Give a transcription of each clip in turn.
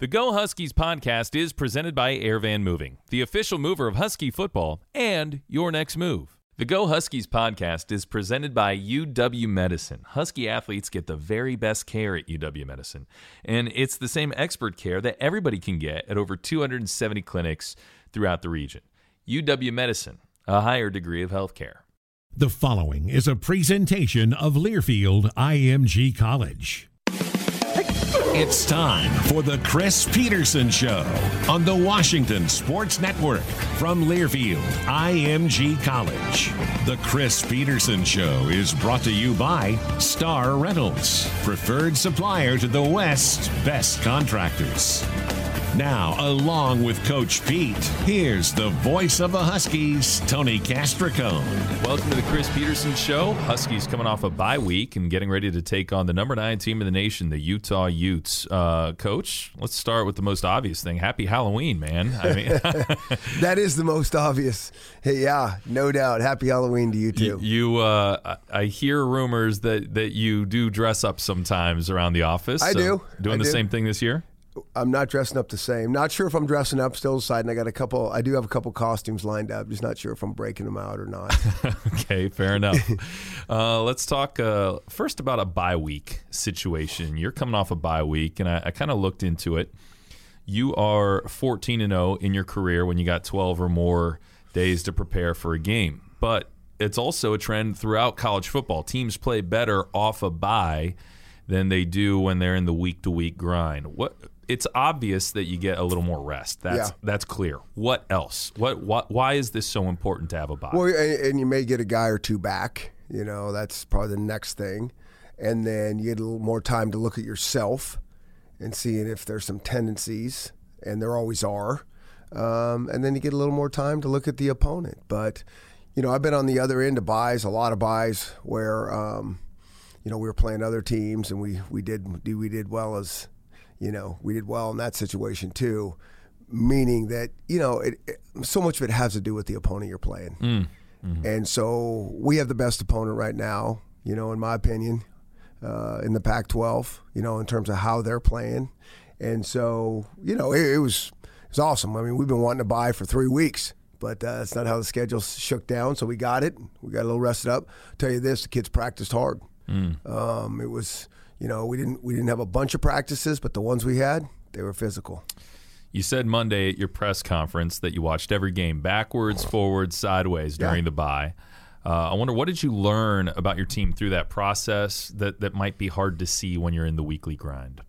The Go Huskies podcast is presented by Airvan Moving, the official mover of Husky football and your next move. The Go Huskies podcast is presented by UW Medicine. Husky athletes get the very best care at UW Medicine, and it's the same expert care that everybody can get at over 270 clinics throughout the region. UW Medicine, a higher degree of healthcare. The following is a presentation of Learfield IMG College. It's time for the Chris Petersen Show on the Washington Sports Network from Learfield IMG College. The Chris Petersen Show is brought to you by Star Rentals, preferred supplier to the West's best contractors. Now, along with Coach Pete, here's the voice of the Huskies, Tony Castricone. Welcome to the Chris Petersen Show. Huskies coming off a bye week and getting ready to take on the number nine team in the nation, the Utah Utes. Uh, Coach, let's start with the most obvious thing. Happy Halloween, man. I mean, that is the most obvious. Hey, yeah, no doubt. Happy Halloween to you too. You, you uh, I hear rumors that that you do dress up sometimes around the office. I So do. Doing I the do. same thing this year. I'm not dressing up the same. Not sure if I'm dressing up. Still deciding. I got a couple. I do have a couple costumes lined up. Just not sure if I'm breaking them out or not. Okay, fair enough. uh, let's talk uh, first about a bye week situation. You're coming off a bye week, and I, I kind of looked into it. You are 14 and 0 in your career when you got 12 or more days to prepare for a game. But it's also a trend throughout college football. Teams play better off a bye than they do when they're in the week to week grind. What it's obvious that you get a little more rest. That's Yeah. that's clear. What else? What, what why is this so important to have a bye? well, and, and you may get a guy or two back. You know, that's probably the next thing. And then you get a little more time to look at yourself and seeing if there's some tendencies, and there always are. Um, and then you get a little more time to look at the opponent. But you know, I've been on the other end of byes, a lot of byes where um, you know we were playing other teams, and we we did we did well as you know we did well in that situation too. Meaning that you know it, it, so much of it has to do with the opponent you're playing. And so we have the best opponent right now, you know, in my opinion, uh, in the Pac 12, you know, in terms of how they're playing. And so, you know, it, it was it was awesome. I mean, we've been wanting to bye for three weeks, but uh, that's not how the schedule shook down. So we got it. We got a little rested up. tell you this, the kids practiced hard. Um, it was, you know, we didn't we didn't have a bunch of practices, but the ones we had, they were physical. You said Monday at your press conference that you watched every game backwards, forwards, sideways during the bye. Uh, I wonder what did you learn about your team through that process that, that might be hard to see when you're in the weekly grind.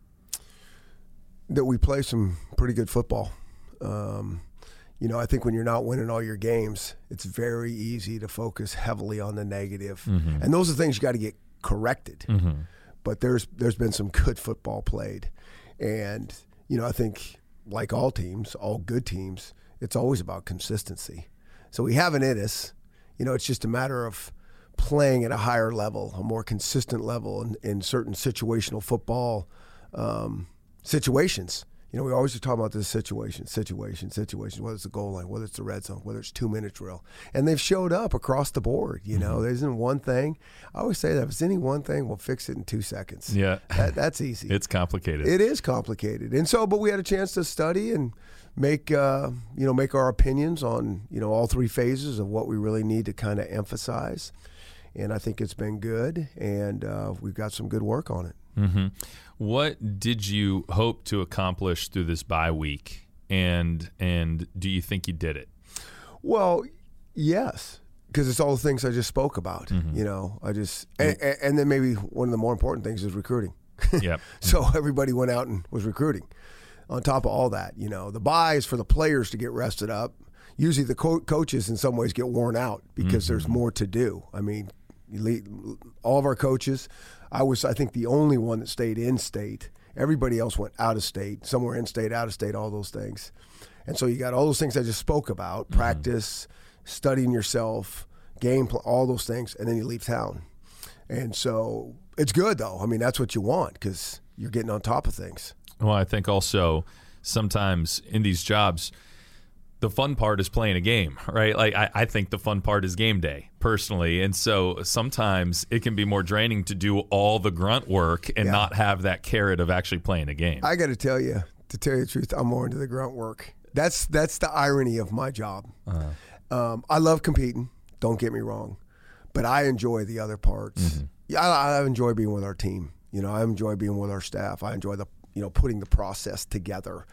that we play some pretty good football. Um, you know, I think when you're not winning all your games, it's very easy to focus heavily on the negative. and those are things you got to get corrected. But there's there's been some good football played, and you know, I think like all teams, all good teams, it's always about consistency. So we have it in us. You know, it's just a matter of playing at a higher level, a more consistent level in, in certain situational football um, situations. You know, we always talk about this situation, situation, situation, whether it's the goal line, whether it's the red zone, whether it's two minute drill. And they've showed up across the board. You know, there isn't one thing. I always say that if it's any one thing, we'll fix it in two seconds. Yeah. That, that's easy. It's complicated. It is complicated, and so, but we had a chance to study and make uh, you know make our opinions on you know all three phases of what we really need to kind of emphasize, and I think it's been good, and uh, we've got some good work on it. hmm What did you hope to accomplish through this bye week, and and do you think you did it? Well, yes, because it's all the things I just spoke about. Mm-hmm. You know, I just and, and then maybe one of the more important things is recruiting. Yep. So everybody went out and was recruiting. On top of all that, you know, the bye is for the players to get rested up. Usually, the co- coaches in some ways get worn out because there's mm-hmm. more to do. I mean, all of our coaches. I was, I think, the only one that stayed in state. Everybody else went out of state, somewhere in state, out of state, all those things. And so you got all those things I just spoke about: mm-hmm. practice, studying yourself, game, all those things, and then you leave town. And so it's good though. I mean, that's what you want because you're getting on top of things. Well, I think also sometimes in these jobs, the fun part is playing a game, right? Like I, I think the fun part is game day personally. And so sometimes it can be more draining to do all the grunt work and Yeah. not have that carrot of actually playing a game. I got to tell you, to tell you the truth, I'm more into the grunt work. That's that's the irony of my job. Um, I love competing. Don't get me wrong, but I enjoy the other parts. Yeah, I, I enjoy being with our team. You know, I enjoy being with our staff. I enjoy the you know putting the process together,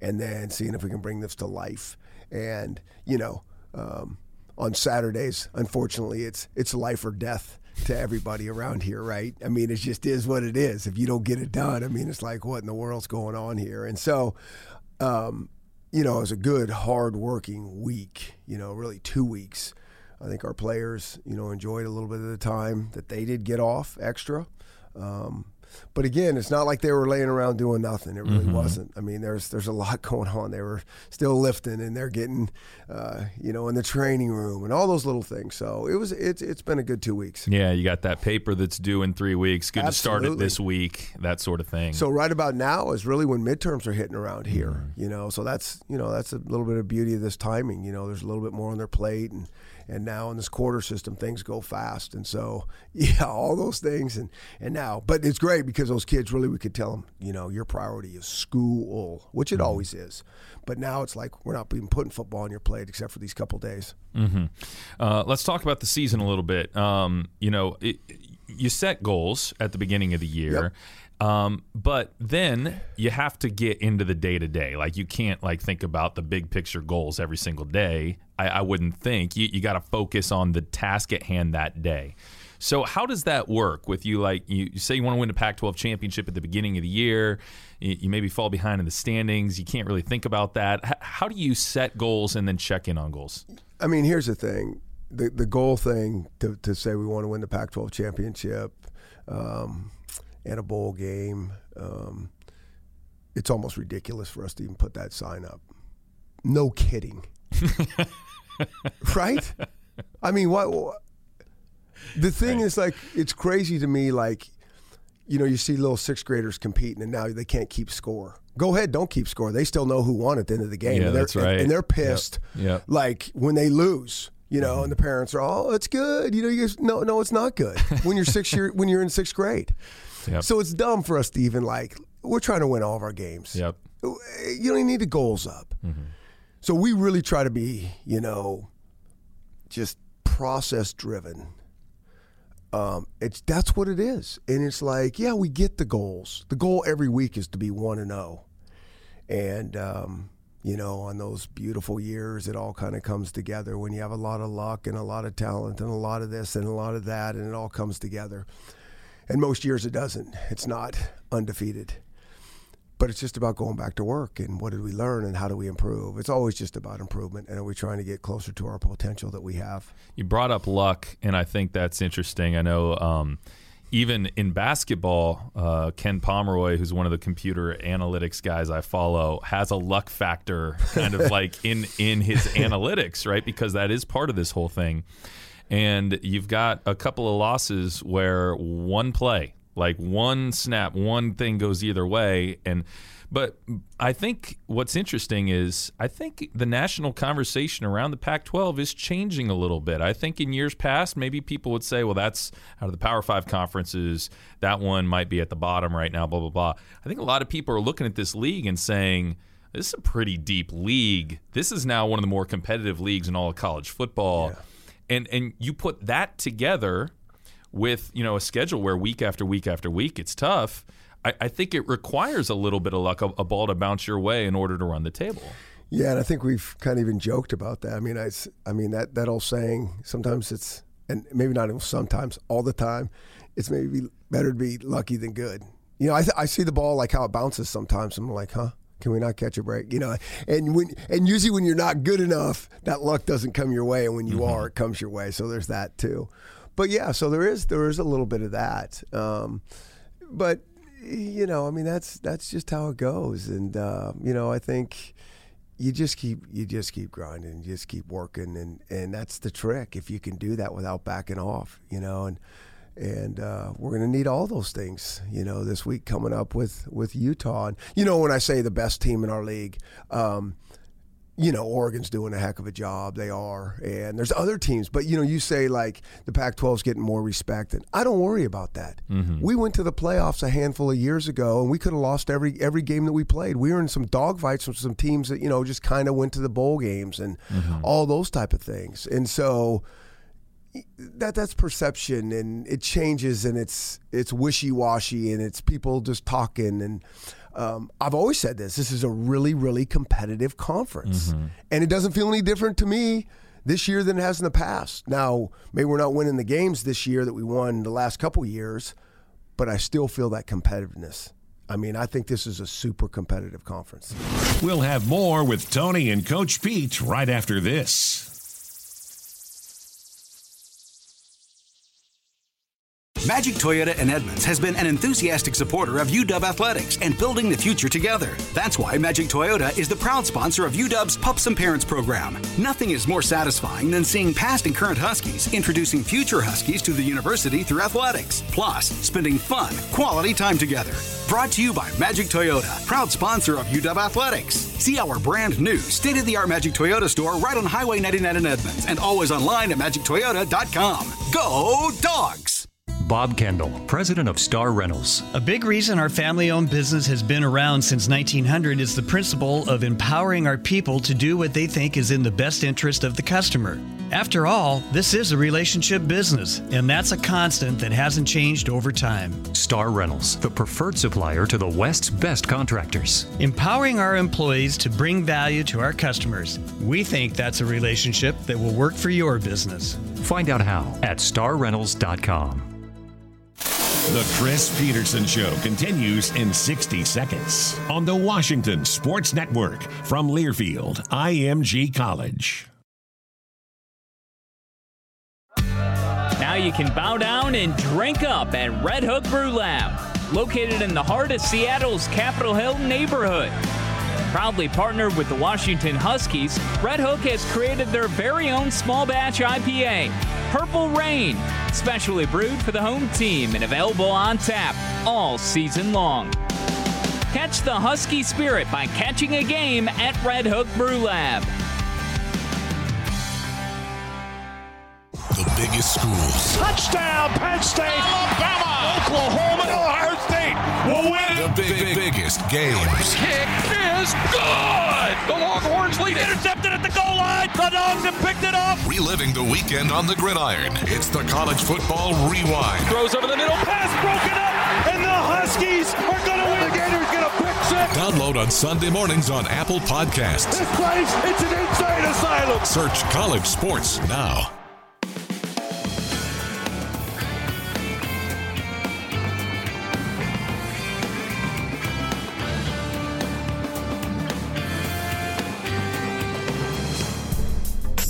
and then seeing if we can bring this to life. And you know, um, on Saturdays, unfortunately, it's it's life or death to everybody around here, right? I mean, it just is what it is. If you don't get it done, I mean, it's like what in the world's going on here? And so, um, you know, it was a good, hard-working week. You know, really two weeks. I think our players, you know, enjoyed a little bit of the time that they did get off extra. Um, but again, it's not like they were laying around doing nothing. It really wasn't. I mean, there's there's a lot going on. They were still lifting, and they're getting, uh, you know, in the training room and all those little things. So it was it's it's been a good two weeks. yeah, you got that paper that's due in three weeks. Good to start it this week, that sort of thing. So right about now is really when midterms are hitting around here, Mm-hmm. you know. So that's you know that's a little bit of beauty of this timing. You know, there's a little bit more on their plate, and and now in this quarter system things go fast, and so yeah, all those things, and and now, but it's great because those kids really we could tell them, you know, your priority is school, which Mm-hmm. it always is, but now it's like we're not even putting football on your plate except for these couple days. Mm-hmm. Uh, let's talk about the season a little bit. Um, you know, it, you set goals at the beginning of the year. Um, but then you have to get into the day to day. Like you can't like think about the big picture goals every single day. I, I wouldn't think you, you got to focus on the task at hand that day. So how does that work with you? Like you, you say you want to win a Pac-12 championship at the beginning of the year, you, you maybe fall behind in the standings. You can't really think about that. H- how do you set goals and then check in on goals? I mean, here's the thing: the the goal thing to, to say we want to win the Pac-12 championship um, and a bowl game. Um, it's almost ridiculous for us to even put that sign up. No kidding, right? I mean, what? what the thing is, like, it's crazy to me. Like, you know, you see little sixth graders competing, and now they can't keep score. Go ahead, don't keep score. They still know who won at the end of the game. Yeah, and they're, that's right. And, and they're pissed. Yep. Like when they lose, you know, and the parents are, oh, it's good. You know, you guys, no, no, it's not good. When you're six year, when you're in sixth grade. Yep. So it's dumb for us to even like. We're trying to win all of our games. Yep. You don't even need the goals up. So we really try to be, you know, just process driven. Um, it's that's what it is, and it's like, yeah, we get the goals. The goal every week is to be one and zero, and um, you know, on those beautiful years, it all kind of comes together when you have a lot of luck and a lot of talent and a lot of this and a lot of that, and it all comes together. And most years it doesn't. It's not undefeated. But it's just about going back to work and what did we learn and how do we improve? It's always just about improvement and are we trying to get closer to our potential that we have? You brought up luck, and I think that's interesting. I know um, even in basketball, uh, Ken Pomeroy, who's one of the computer analytics guys I follow, has a luck factor kind of like in in his analytics, right? Because that is part of this whole thing. And you've got a couple of losses where one play, like one snap, one thing goes either way, and But I think what's interesting is I think the national conversation around the Pac 12 is changing a little bit. I think in years past, maybe people would say, well, that's out of the Power Five conferences, that one might be at the bottom right now, blah, blah, blah. I think a lot of people are looking at this league and saying, this is a pretty deep league. This is now one of the more competitive leagues in all of college football. Yeah. And, and you put that together with you know a schedule where week after week after week it's tough I, I think it requires a little bit of luck, a, a ball to bounce your way in order to run the table. Yeah, and I think we've kind of even joked about that. I mean, I, I mean that that old saying. Sometimes it's, and maybe not even sometimes, all the time, it's maybe better to be lucky than good. You know, I, th- I see the ball like how it bounces sometimes. I'm like, huh? Can we not catch a break? You know, and when and usually when you're not good enough, that luck doesn't come your way, and when you mm-hmm. are, it comes your way. So there's that too. But yeah, so there is there is a little bit of that. Um, but you know, I mean, that's that's just how it goes, and uh, you know, I think you just keep you just keep grinding, you just keep working, and and that's the trick. If you can do that without backing off, you know, and and uh, we're going to need all those things, you know, this week coming up with with Utah. And you know, when I say the best team in our league. Um, you know, Oregon's doing a heck of a job. They are. And there's other teams. But, you know, you say like the Pac 12's getting more respect. And I don't worry about that. Mm-hmm. We went to the playoffs a handful of years ago and we could have lost every every game that we played. We were in some dogfights with some teams that, you know, just kind of went to the bowl games and mm-hmm. all those type of things. And so that that's perception and it changes and it's it's wishy-washy and it's people just talking and um, I've always said this. This is a really, really competitive conference, mm-hmm. and it doesn't feel any different to me this year than it has in the past. Now, maybe we're not winning the games this year that we won the last couple years, but I still feel that competitiveness. I mean, I think this is a super competitive conference. We'll have more with Tony and Coach Pete right after this. Magic Toyota in Edmonds has been an enthusiastic supporter of UW athletics and building the future together. That's why Magic Toyota is the proud sponsor of UW's Pups and Parents program. Nothing is more satisfying than seeing past and current Huskies introducing future Huskies to the university through athletics, plus spending fun, quality time together. Brought to you by Magic Toyota, proud sponsor of UW Athletics. See our brand new state of the art Magic Toyota store right on Highway 99 in Edmonds and always online at magictoyota.com. Go, dogs! Bob Kendall, president of Star Rentals. A big reason our family owned business has been around since 1900 is the principle of empowering our people to do what they think is in the best interest of the customer. After all, this is a relationship business, and that's a constant that hasn't changed over time. Star Rentals, the preferred supplier to the West's best contractors. Empowering our employees to bring value to our customers. We think that's a relationship that will work for your business. Find out how at starrentals.com. The Chris Petersen Show continues in 60 seconds on the Washington Sports Network from Learfield, IMG College. Now you can bow down and drink up at Redhook Brewlab, located in the heart of Seattle's Capitol Hill neighborhood. Proudly partnered with the Washington Huskies, Red Hook has created their very own small batch IPA Purple Rain, specially brewed for the home team and available on tap all season long. Catch the Husky spirit by catching a game at Red Hook Brew Lab. The biggest schools. Touchdown, Penn State, Alabama, Oklahoma, Ohio State will win. The big, big, biggest games. Kick is good. The Longhorns lead. Intercepted at the goal line. The Dogs have picked it up. Reliving the weekend on the gridiron. It's the college football rewind. Throws over the middle. Pass broken up, and the Huskies are going to win. The Gators get a pick six. Download on Sunday mornings on Apple Podcasts. This place, it's an insane asylum. Search college sports now.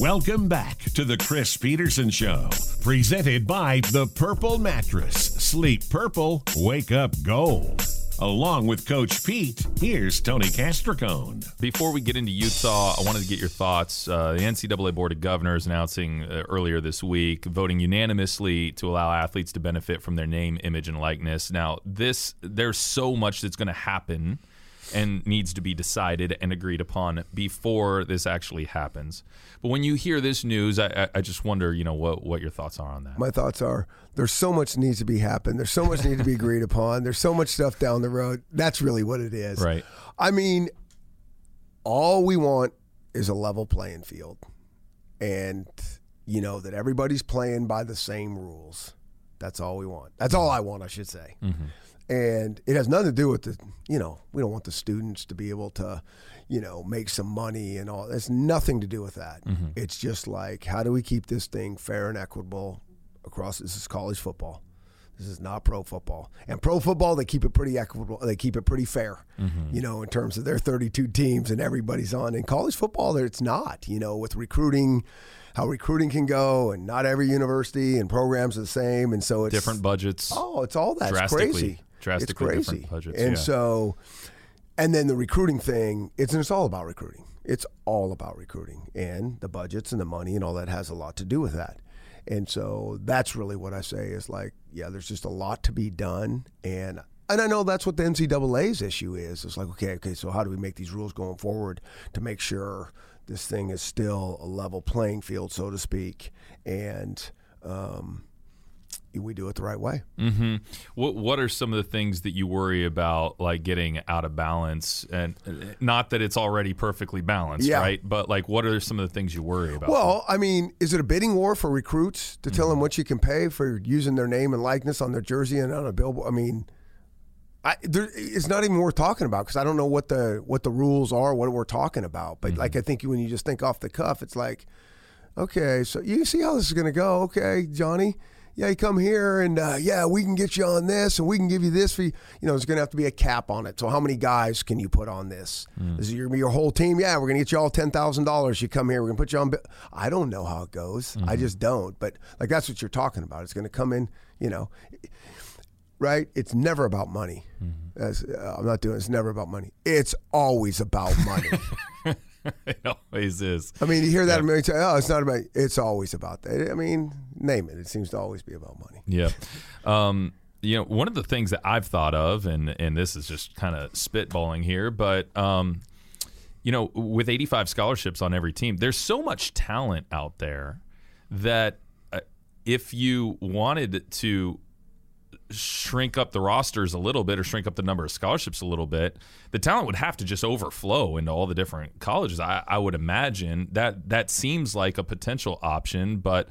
Welcome back to the Chris Petersen Show, presented by The Purple Mattress. Sleep purple, wake up gold. Along with Coach Pete, here's Tony Castricone. Before we get into Utah, I wanted to get your thoughts. Uh, the NCAA Board of Governors announcing uh, earlier this week, voting unanimously to allow athletes to benefit from their name, image, and likeness. Now, this there's so much that's going to happen and needs to be decided and agreed upon before this actually happens. But when you hear this news, I, I- just wonder, you know, what what your thoughts are on that. My thoughts are there's so much needs to be happened. There's so much need to be agreed upon. There's so much stuff down the road. That's really what it is. Right. I mean, all we want is a level playing field. And you know that everybody's playing by the same rules. That's all we want. That's all I want, I should say. Mm-hmm. And it has nothing to do with the, you know, we don't want the students to be able to, you know, make some money and all. It's nothing to do with that. Mm-hmm. It's just like, how do we keep this thing fair and equitable across? This is college football. This is not pro football. And pro football, they keep it pretty equitable. They keep it pretty fair, mm-hmm. you know, in terms of their 32 teams and everybody's on. In college football, it's not, you know, with recruiting, how recruiting can go, and not every university and programs are the same. And so it's Different budgets. Oh, it's all that. Crazy. Drastically it's different crazy. budgets, And yeah. so, and then the recruiting thing, it's, it's all about recruiting. It's all about recruiting. And the budgets and the money and all that has a lot to do with that. And so that's really what I say is like, yeah, there's just a lot to be done. And and I know that's what the NCAA's issue is. It's like, okay, okay, so how do we make these rules going forward to make sure this thing is still a level playing field, so to speak, and um, we do it the right way. hmm What What are some of the things that you worry about, like getting out of balance? And uh, not that it's already perfectly balanced, Yeah. right? But like, what are some of the things you worry about? Well, I mean, is it a bidding war for recruits to tell Mm-hmm. them what you can pay for using their name and likeness on their jersey and on a billboard? I mean, I, there, it's not even worth talking about because I don't know what the what the rules are, what we're talking about. But Mm-hmm. like, I think when you just think off the cuff, it's like, okay, so you see how this is going to go. Okay, Johnny. Yeah, you come here and uh, yeah, we can get you on this and we can give you this for you. You know, there's going to have to be a cap on it. So how many guys can you put on this? Is it your, your whole team? Yeah, we're going to get you all ten thousand dollars. You come here, we're going to put you on. I don't know how it goes. I just don't. But like that's what you're talking about. It's going to come in. You know, right? It's never about money. As, uh, I'm not doing. It's never about money. It's always about money. it always is. I mean, you hear that a million times. Oh, it's not about. It's always about that. I mean, name it. It seems to always be about money. Yeah. Um, you know, one of the things that I've thought of, and and this is just kind of spitballing here, but um, you know, with 85 scholarships on every team, there's so much talent out there that uh, if you wanted to shrink up the rosters a little bit or shrink up the number of scholarships a little bit, the talent would have to just overflow into all the different colleges. I, I would imagine that that seems like a potential option, but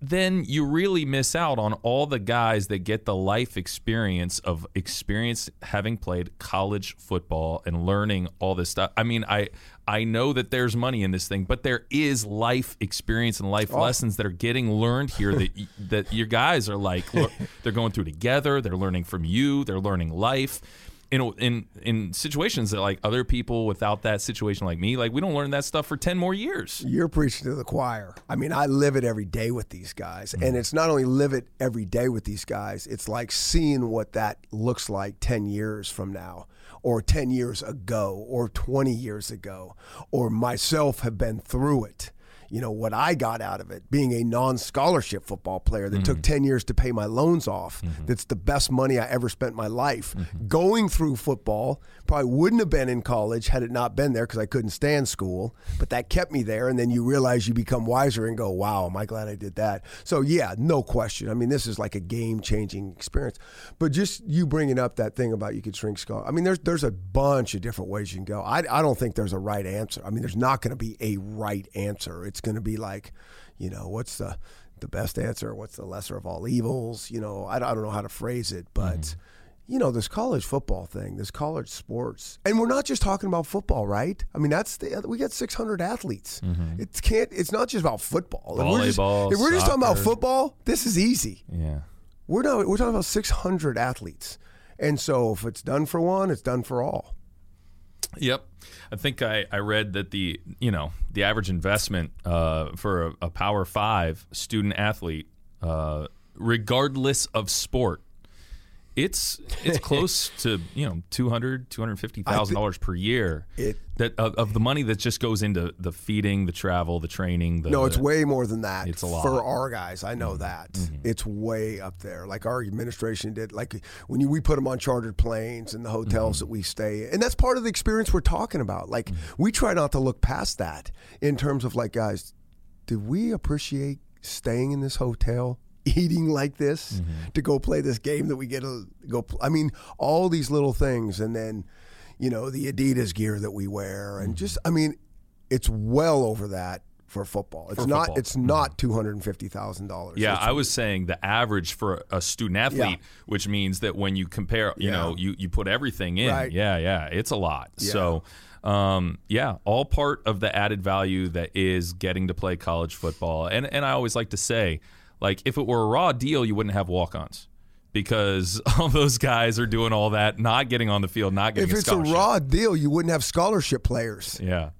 then you really miss out on all the guys that get the life experience of experience having played college football and learning all this stuff. I mean, I I know that there's money in this thing, but there is life experience and life lessons that are getting learned here that that your guys are like look, they're going through together, they're learning from you, they're learning life. In, in in situations that like other people without that situation like me like we don't learn that stuff for 10 more years You're preaching to the choir. I mean, I live it every day with these guys. Mm-hmm. And it's not only live it every day with these guys, it's like seeing what that looks like 10 years from now, or 10 years ago, or 20 years ago, or myself have been through it. You know, what I got out of it, being a non scholarship football player that Mm-hmm. took 10 years to pay my loans off, that's the best money I ever spent in my life. Mm-hmm. Going through football, probably wouldn't have been in college had it not been there because I couldn't stand school, but that kept me there. And then you realize you become wiser and go, wow, am I glad I did that? So, yeah, no question. I mean, this is like a game changing experience. But just you bringing up that thing about you could shrink skull, I mean, there's, there's a bunch of different ways you can go. I, I don't think there's a right answer. I mean, there's not going to be a right answer. It's going to be like, you know, what's the, the best answer? What's the lesser of all evils? You know, I, I don't know how to phrase it, but mm-hmm. you know, this college football thing, this college sports, and we're not just talking about football, right? I mean, that's the we got 600 athletes. Mm-hmm. It can't. It's not just about football. If we're just, if we're just talking about football, this is easy. yeah We're not. We're talking about 600 athletes, and so if it's done for one, it's done for all. Yep. I think I, I read that the you know the average investment uh, for a, a Power Five student athlete, uh, regardless of sport, it's it's close to you know two hundred two hundred fifty thousand dollars per year. It- that of, of the money that just goes into the feeding, the travel, the training. The, no, it's way more than that. It's a lot. for our guys. I know mm-hmm. that mm-hmm. it's way up there. Like our administration did. Like when you, we put them on chartered planes and the hotels mm-hmm. that we stay, in. and that's part of the experience we're talking about. Like we try not to look past that in terms of like guys, do we appreciate staying in this hotel? Eating like this mm-hmm. to go play this game that we get to go. Pl- I mean, all these little things, and then, you know, the Adidas gear that we wear, and mm-hmm. just, I mean, it's well over that for football. It's For not. football. It's not mm-hmm. two hundred and fifty thousand dollars. Yeah, I was saying the average for a student athlete, which means that when you compare, you Yeah. know, you, you put everything in. Right. Yeah, yeah, it's a lot. Yeah. So, um, yeah, all part of the added value that is getting to play college football. And and I always like to say, like, if it were a raw deal, you wouldn't have walk-ons. Because all those guys are doing all that, not getting on the field, not getting If a it's a scholarship. raw deal, you wouldn't have scholarship players, yeah.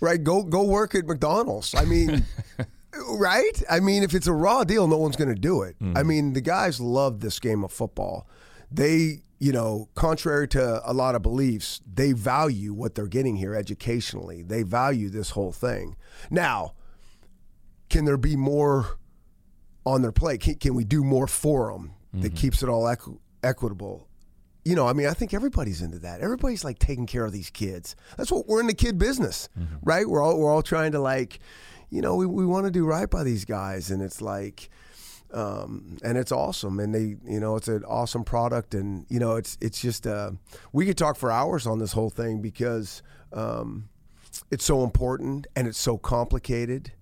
right? Go go work at McDonald's. I mean, right? I mean, if it's a raw deal, no one's going to do it. I hmm. mean, the guys love this game of football. They, you know, contrary to a lot of beliefs, they value what they're getting here educationally. They value this whole thing. Now, can there be more on their plate? Can, can we do more for them that keeps it all equ- equitable? You know, I mean, I think everybody's into that. Everybody's like taking care of these kids. That's what we're in the kid business, right? We're all we're all trying to like, you know, we, we want to do right by these guys, and it's like, um, and it's awesome, and they, you know, it's an awesome product, and you know, it's it's just uh, we could talk for hours on this whole thing because um, it's so important and it's so complicated.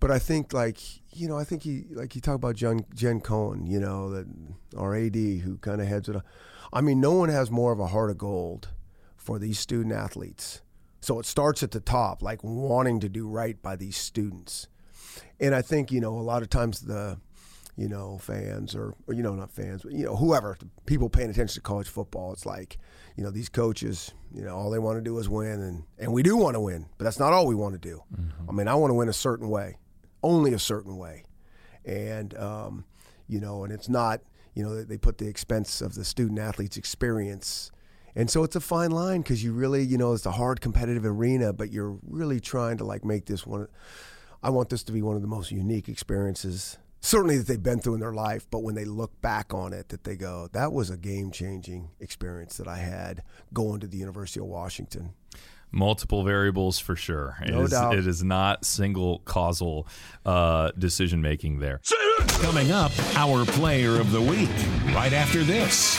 But I think like you know, I think he like you talk about Jen, Jen Cohen, you know, that our AD who kind of heads it up. I mean, no one has more of a heart of gold for these student athletes. So it starts at the top, like wanting to do right by these students. And I think you know a lot of times the you know fans or, or you know not fans, but you know whoever people paying attention to college football, it's like you know these coaches, you know all they want to do is win, and and we do want to win, but that's not all we want to do. Mm-hmm. I mean, I want to win a certain way, only a certain way, and um, you know, and it's not you know they, they put the expense of the student athlete's experience. And so it's a fine line because you really, you know, it's a hard competitive arena, but you're really trying to like make this one. I want this to be one of the most unique experiences, certainly that they've been through in their life. But when they look back on it, that they go, that was a game changing experience that I had going to the University of Washington. Multiple variables for sure. It No is- doubt. it is not single causal uh, decision making there. Coming up, our player of the week, right after this.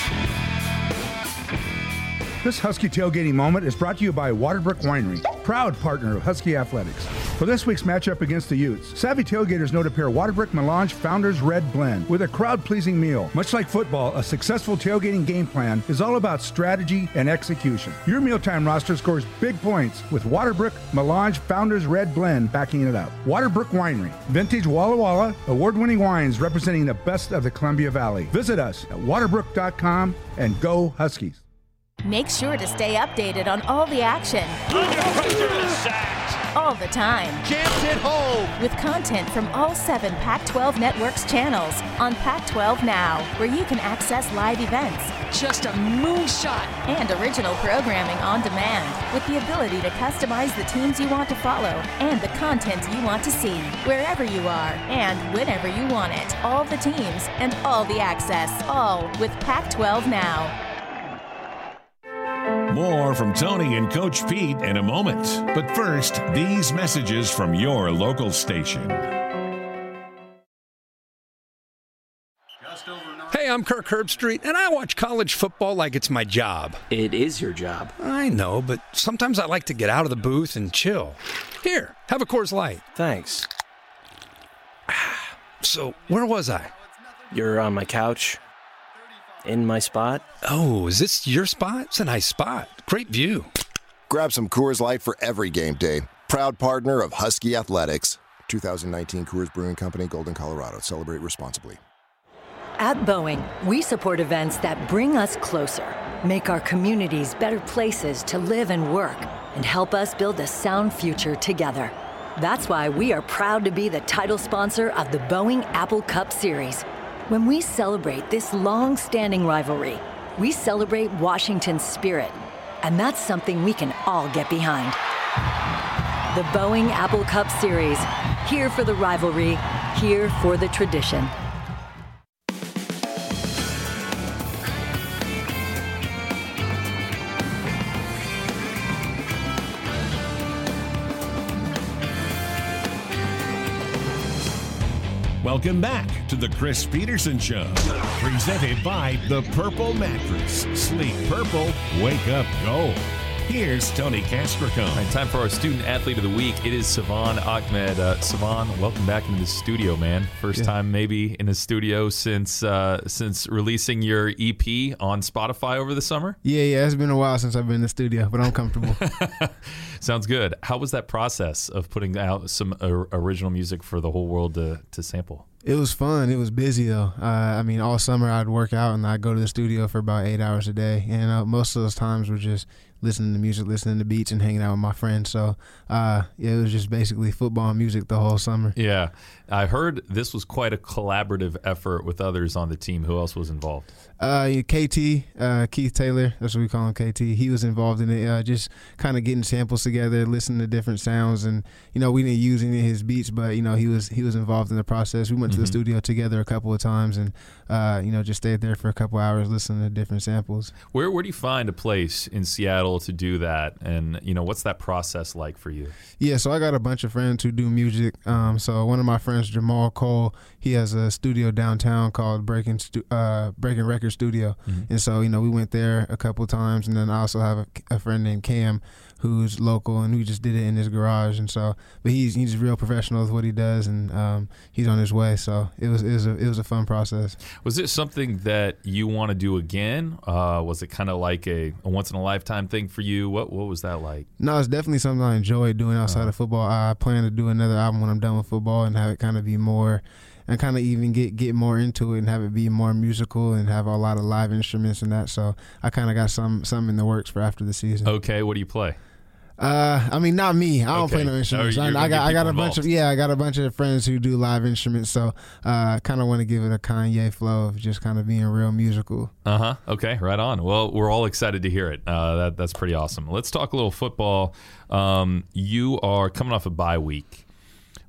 This Husky tailgating moment is brought to you by Waterbrook Winery, proud partner of Husky Athletics. For this week's matchup against the Utes, savvy tailgaters know to pair Waterbrook Melange Founders Red Blend with a crowd-pleasing meal. Much like football, a successful tailgating game plan is all about strategy and execution. Your mealtime roster scores big points with Waterbrook Melange Founders Red Blend backing it up. Waterbrook Winery, vintage Walla Walla, award-winning wines representing the best of the Columbia Valley. Visit us at waterbrook.com and go Huskies. Make sure to stay updated on all the action all the time. Jams it home. With content from all seven Pac 12 Network's channels on Pac 12 Now, where you can access live events. Just a moonshot. And original programming on demand, with the ability to customize the teams you want to follow and the content you want to see, wherever you are and whenever you want it. All the teams and all the access, all with Pac 12 Now. More from Tony and Coach Pete in a moment. But first, these messages from your local station. Hey, I'm Kirk Herbstreit, and I watch college football like it's my job. It is your job. I know, but sometimes I like to get out of the booth and chill. Here, have a Coors Light. Thanks. Ah, so, where was I? You're on my couch. In my spot. Oh, is this your spot? It's a nice spot. Great view. Grab some Coors Light for every game day. Proud partner of Husky Athletics. 2019 Coors Brewing Company, Golden, Colorado. Celebrate responsibly. At Boeing, we support events that bring us closer, make our communities better places to live and work, and help us build a sound future together. That's why we are proud to be the title sponsor of the Boeing Apple Cup Series. When we celebrate this long standing rivalry, we celebrate Washington's spirit. And that's something we can all get behind. The Boeing Apple Cup Series, here for the rivalry, here for the tradition. Welcome back to the Chris Petersen Show, presented by the Purple Mattress. Sleep Purple, wake up gold. Here's Tony Castricone. All right, time for our student athlete of the week. It is Salvon Ahmed. Uh, Salvon, welcome back into the studio, man. First Yeah. time maybe in the studio since uh, since releasing your EP on Spotify over the summer. Yeah, yeah, it's been a while since I've been in the studio, but I'm comfortable. Sounds good. How was that process of putting out some uh, original music for the whole world to, to sample? it was fun. It was busy though. Uh, I mean, all summer I'd work out and I'd go to the studio for about eight hours a day, and uh, most of those times were just listening to music, listening to beats, and hanging out with my friends. So, uh, yeah, it was just basically football and music the whole summer. Yeah, I heard this was quite a collaborative effort with others on the team. Who else was involved? Uh, KT, uh, Keith Taylor, that's what we call him, KT. He was involved in it, uh, just kind of getting samples together, listening to different sounds, and you know, we didn't use any of his beats, but you know, he was he was involved in the process. We went to the Mhm. studio together a couple of times, and uh, you know, just stayed there for a couple hours listening to different samples. Where where do you find a place in Seattle to do that? And you know, what's that process like for you? Yeah, so I got a bunch of friends who do music. Um, so one of my friends, Jamal Cole, he has a studio downtown called Breaking Stu- uh, Breaking Record Studio, Mhm. and so you know we went there a couple times, and then I also have a, a friend named Cam, who's local, and we just did it in his garage, and so but he's he's a real professional with what he does, and um, he's on his way. So it was it was a it was a fun process. Was it something that you want to do again? Uh, was it kind of like a, a once in a lifetime thing for you? What what was that like? No, it's definitely something I enjoy doing outside Uh-huh. of football. I plan to do another album when I'm done with football and have it kind of be more, and kind of even get get more into it and have it be more musical and have a lot of live instruments and that. So I kind of got some some in the works for after the season. Okay, what do you play? Uh, I mean, not me. I don't Okay. play no instruments. Oh, I, I got I got a people bunch of yeah, I got a bunch of friends who do live instruments. So uh, I kind of want to give it a Kanye flow of just kind of being real musical. Uh huh. Okay, right on. Well, we're all excited to hear it. Uh, that that's pretty awesome. Let's talk a little football. Um, you are coming off a bye week.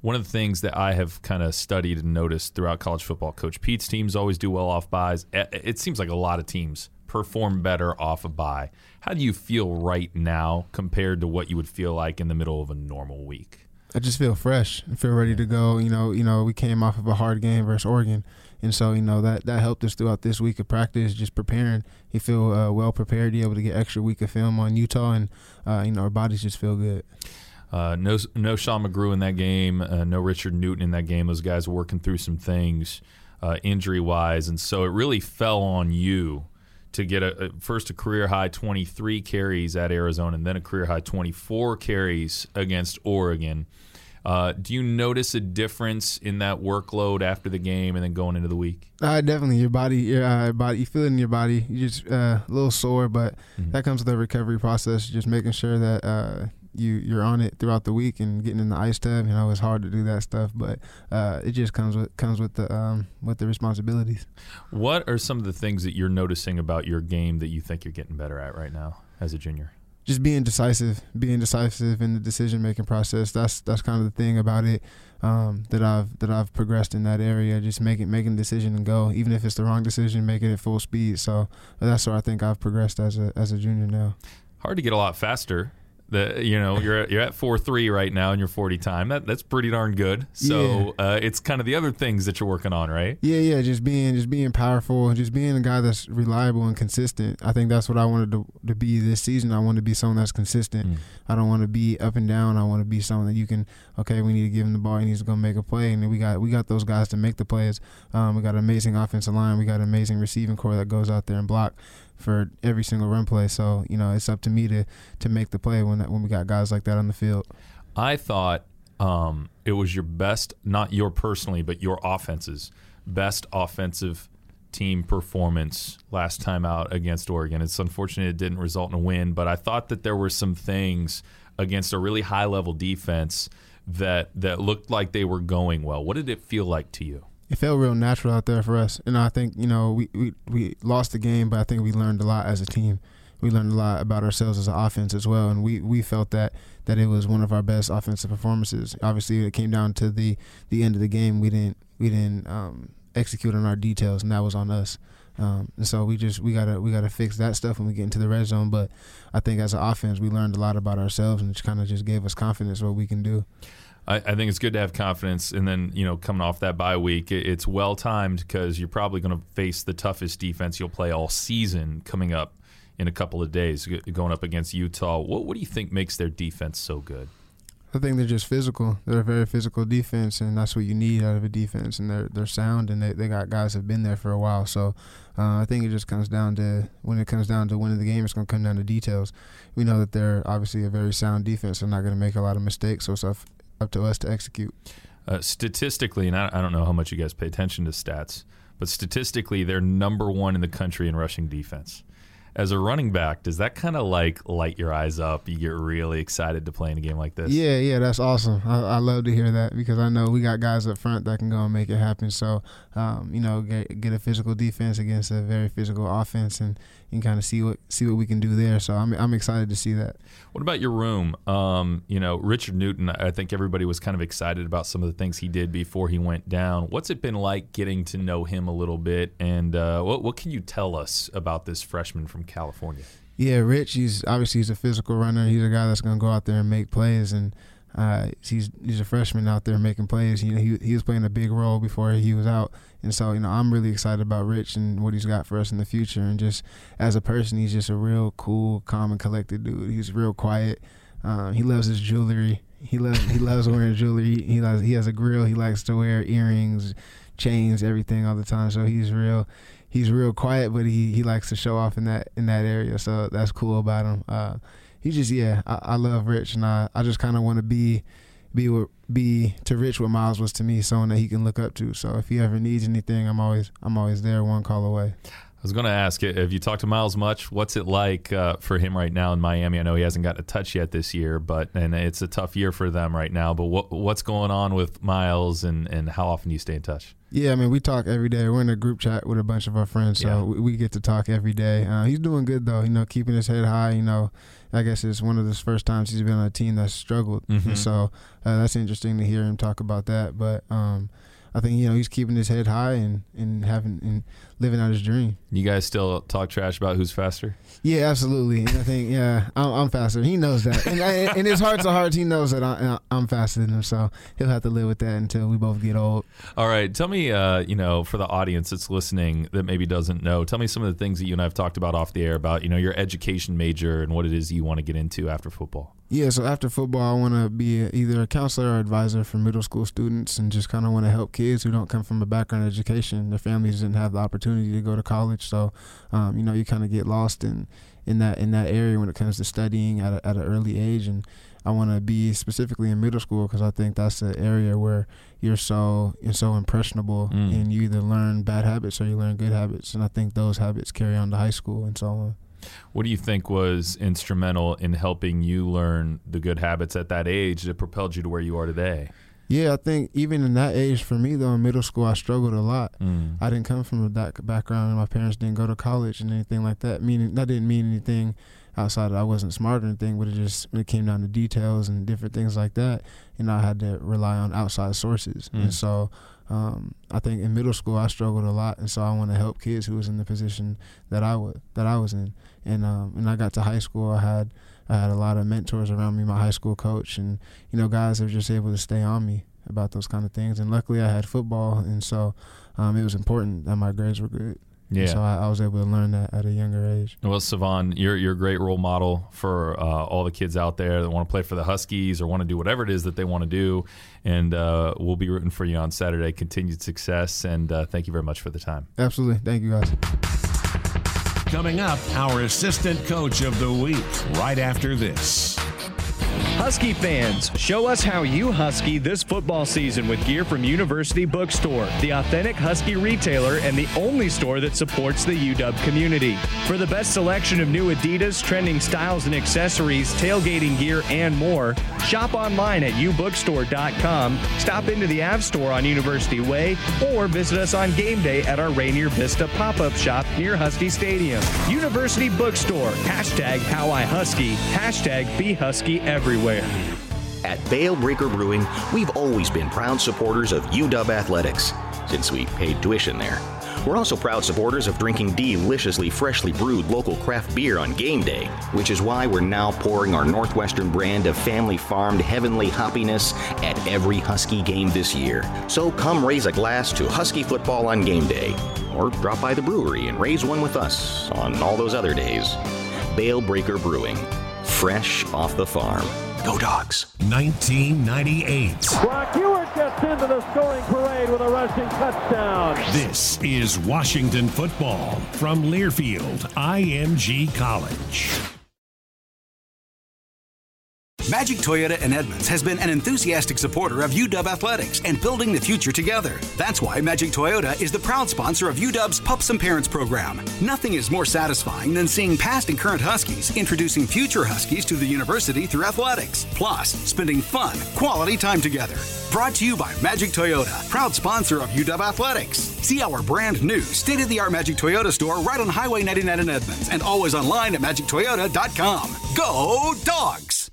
One of the things that I have kind of studied and noticed throughout college football, Coach Pete's teams always do well off byes. It seems like a lot of teams perform better off a bye. How do you feel right now compared to what you would feel like in the middle of a normal week? I just feel fresh. I feel ready to go. You know, you know, we came off of a hard game versus Oregon, and so you know that that helped us throughout this week of practice, just preparing. You feel uh, well prepared. You able to get extra week of film on Utah, and uh, you know our bodies just feel good. Uh, no, no Sean McGrew in that game. Uh, no Richard Newton in that game. Those guys were working through some things uh, injury wise, and so it really fell on you to get a, a first a career high 23 carries at Arizona, and then a career high 24 carries against Oregon. Uh, do you notice a difference in that workload after the game and then going into the week? Uh, definitely, your body, your uh, body, you feel it in your body. You're just uh, a little sore, but that comes with the recovery process. Just making sure that uh, you you're on it throughout the week and getting in the ice tub. You know, it's hard to do that stuff, but uh, it just comes with comes with the um, with the responsibilities. What are some of the things that you're noticing about your game that you think you're getting better at right now as a junior? just being decisive, being decisive in the decision making process. That's that's kind of the thing about it um, that I've that I've progressed in that area. Just making making a decision and go, even if it's the wrong decision, making it at full speed. So that's where I think I've progressed as a as a junior now. hard to get a lot faster. The you know you're at, you're at four three right now in your forty time. That that's pretty darn good. So uh, it's kind of the other things that you're working on, right? Yeah, yeah, just being just being powerful, just being a guy that's reliable and consistent. I think that's what I wanted to, to be this season. I want to be someone that's consistent. I don't want to be up and down. I want to be someone that you can. Okay, we need to give him the ball. He needs to go make a play, and we got we got those guys to make the plays. Um, we got an amazing offensive line. We got an amazing receiving corps that goes out there and block for every single run play. So you know, it's up to me to to make the play when when we got guys like that on the field. I thought um, it was your best, not your personally, but your offense's best offensive team performance last time out against Oregon. It's unfortunate it didn't result in a win, but I thought that there were some things against a really high level defense that that looked like they were going well. What did it feel like to you? It felt real natural out there for us. And I think you know we, we we lost the game, but I think we learned a lot as a team. We learned a lot about ourselves as an offense as well, and we, we felt that that it was one of our best offensive performances. Obviously, it came down to the the end of the game. We didn't we didn't um, execute on our details, and that was on us. Um, and so we just we gotta we gotta fix that stuff when we get into the red zone. But I think as an offense, we learned a lot about ourselves, and it kind of just gave us confidence what we can do. I, I, think it's good to have confidence, and then you know, coming off that bye week, it, it's well timed because you're probably going to face the toughest defense you'll play all season coming up in a couple of days, going up against Utah. What, what do you think makes their defense so good? I think they're just physical. They're a very physical defense, and that's what you need out of a defense. And they're they're sound, and they, they got guys that have been there for a while. So uh, I think it just comes down to when it comes down to winning the game, it's going to come down to details. We know that they're obviously a very sound defense. They're not going to make a lot of mistakes, so it's up, up to us to execute. Uh, statistically, and I, I don't know how much you guys pay attention to stats, but statistically, they're number one in the country in rushing defense as a running back, does that kind of like light your eyes up? You get really excited to play in a game like this. Yeah, yeah, that's awesome. I, I love to hear that because I know we got guys up front that can go and make it happen. So, um, you know, get, get a physical defense against a very physical offense and and kind of see what see what we can do there. So I'm I'm excited to see that. What about your room? Um, you know, Richard Newton. I think everybody was kind of excited about some of the things he did before he went down. What's it been like getting to know him a little bit? And uh, what what can you tell us about this freshman from California? Yeah, Rich. He's obviously he's a physical runner. He's a guy that's going to go out there and make plays and. Uh, he's he's a freshman out there making plays. You know, he he was playing a big role before he was out, and so you know I'm really excited about Rich and what he's got for us in the future. And just as a person, he's just a real cool, calm, and collected dude. He's real quiet. Um, he loves his jewelry. He loves he loves wearing jewelry. He loves, he has a grill. He likes to wear earrings, chains, everything all the time. So he's real he's real quiet, but he he likes to show off in that in that area. So that's cool about him. Uh, he just yeah, I, I love Rich, and I I just kind of want to be be be to Rich what Myles was to me, someone that he can look up to. So if he ever needs anything, I'm always I'm always there, one call away. I was going to ask, have you talked to Myles much? What's it like uh, for him right now in Miami? I know he hasn't gotten a touch yet this year, but and it's a tough year for them right now. But what what's going on with Myles, and and how often do you stay in touch? Yeah, I mean, we talk every day. We're in a group chat with a bunch of our friends, so yeah. we, we, get to talk every day. Uh, he's doing good though. You know, keeping his head high. You know, I guess it's one of the first times he's been on a team that's struggled. Mm-hmm. So uh, that's interesting to hear him talk about that. But um, I think you know he's keeping his head high and and having and living out his dream. You guys still talk trash about who's faster? Yeah, absolutely. And I think yeah, I'm, I'm faster. He knows that, and in his heart to heart, he knows that I, am faster than him. So he'll have to live with that until we both get old. All right, tell me, uh, you know, for the audience that's listening that maybe doesn't know, tell me some of the things that you and I've talked about off the air about you know your education major and what it is you want to get into after football. Yeah, so after football, I want to be either a counselor or advisor for middle school students and just kind of want to help kids who don't come from a background education. Their families didn't have the opportunity to go to college. So, um, you know, you kind of get lost in, in that in that area when it comes to studying at, a, at an early age. And I want to be specifically in middle school because I think that's the area where you're so you're so impressionable mm. and you either learn bad habits or you learn good habits. And I think those habits carry on to high school and so on. What do you think was instrumental in helping you learn the good habits at that age that propelled you to where you are today? Yeah, I think even in that age, for me though, in middle school, I struggled a lot. Mm. I didn't come from that background, and my parents didn't go to college and anything like that. Meaning that didn't mean anything outside. I wasn't smart or anything, but it just when it came down to details and different things like that, you know, I had to rely on outside sources, mm. and so um, I think in middle school I struggled a lot, and so I want to help kids who was in the position that I was that I was in. And um, when I got to high school, I had I had a lot of mentors around me, my high school coach, and you know guys that were just able to stay on me about those kind of things. And luckily, I had football, and so um, it was important that my grades were good. Yeah. so I, I, was able to learn that at a younger age. Well, Salvon, you're you're a great role model for uh, all the kids out there that want to play for the Huskies or want to do whatever it is that they want to do. And uh, we'll be rooting for you on Saturday. Continued success, and uh, thank you very much for the time. Absolutely, thank you guys. Coming up, our assistant coach of the week right after this. Husky fans, show us how you Husky this football season with gear from University Bookstore, the authentic Husky retailer and the only store that supports the UW community. For the best selection of new Adidas, trending styles and accessories, tailgating gear, and more, shop online at ubookstore.com, stop into the Ave store on University Way, or visit us on game day at our Rainier Vista pop-up shop near Husky Stadium. University Bookstore, hashtag how I Husky, hashtag be Husky everywhere. At Bale Breaker Brewing, we've always been proud supporters of UW Athletics since we paid tuition there. We're also proud supporters of drinking deliciously freshly brewed local craft beer on game day, which is why we're now pouring our Northwestern brand of family farmed heavenly hoppiness at every Husky game this year. So come raise a glass to Husky football on game day, or drop by the brewery and raise one with us on all those other days. Bale Breaker Brewing, fresh off the farm. Go Dogs. 1998. Brock Huard gets into the scoring parade with a rushing touchdown. This is Washington football from Learfield IMG College. Magic Toyota in Edmonds has been an enthusiastic supporter of UW Athletics and building the future together. That's why Magic Toyota is the proud sponsor of UW's Pups and Parents program. Nothing is more satisfying than seeing past and current Huskies introducing future Huskies to the university through athletics, plus spending fun, quality time together. Brought to you by Magic Toyota, proud sponsor of UW Athletics. See our brand new state of the art Magic Toyota store right on Highway 99 in Edmonds and always online at magictoyota.com. Go, dogs!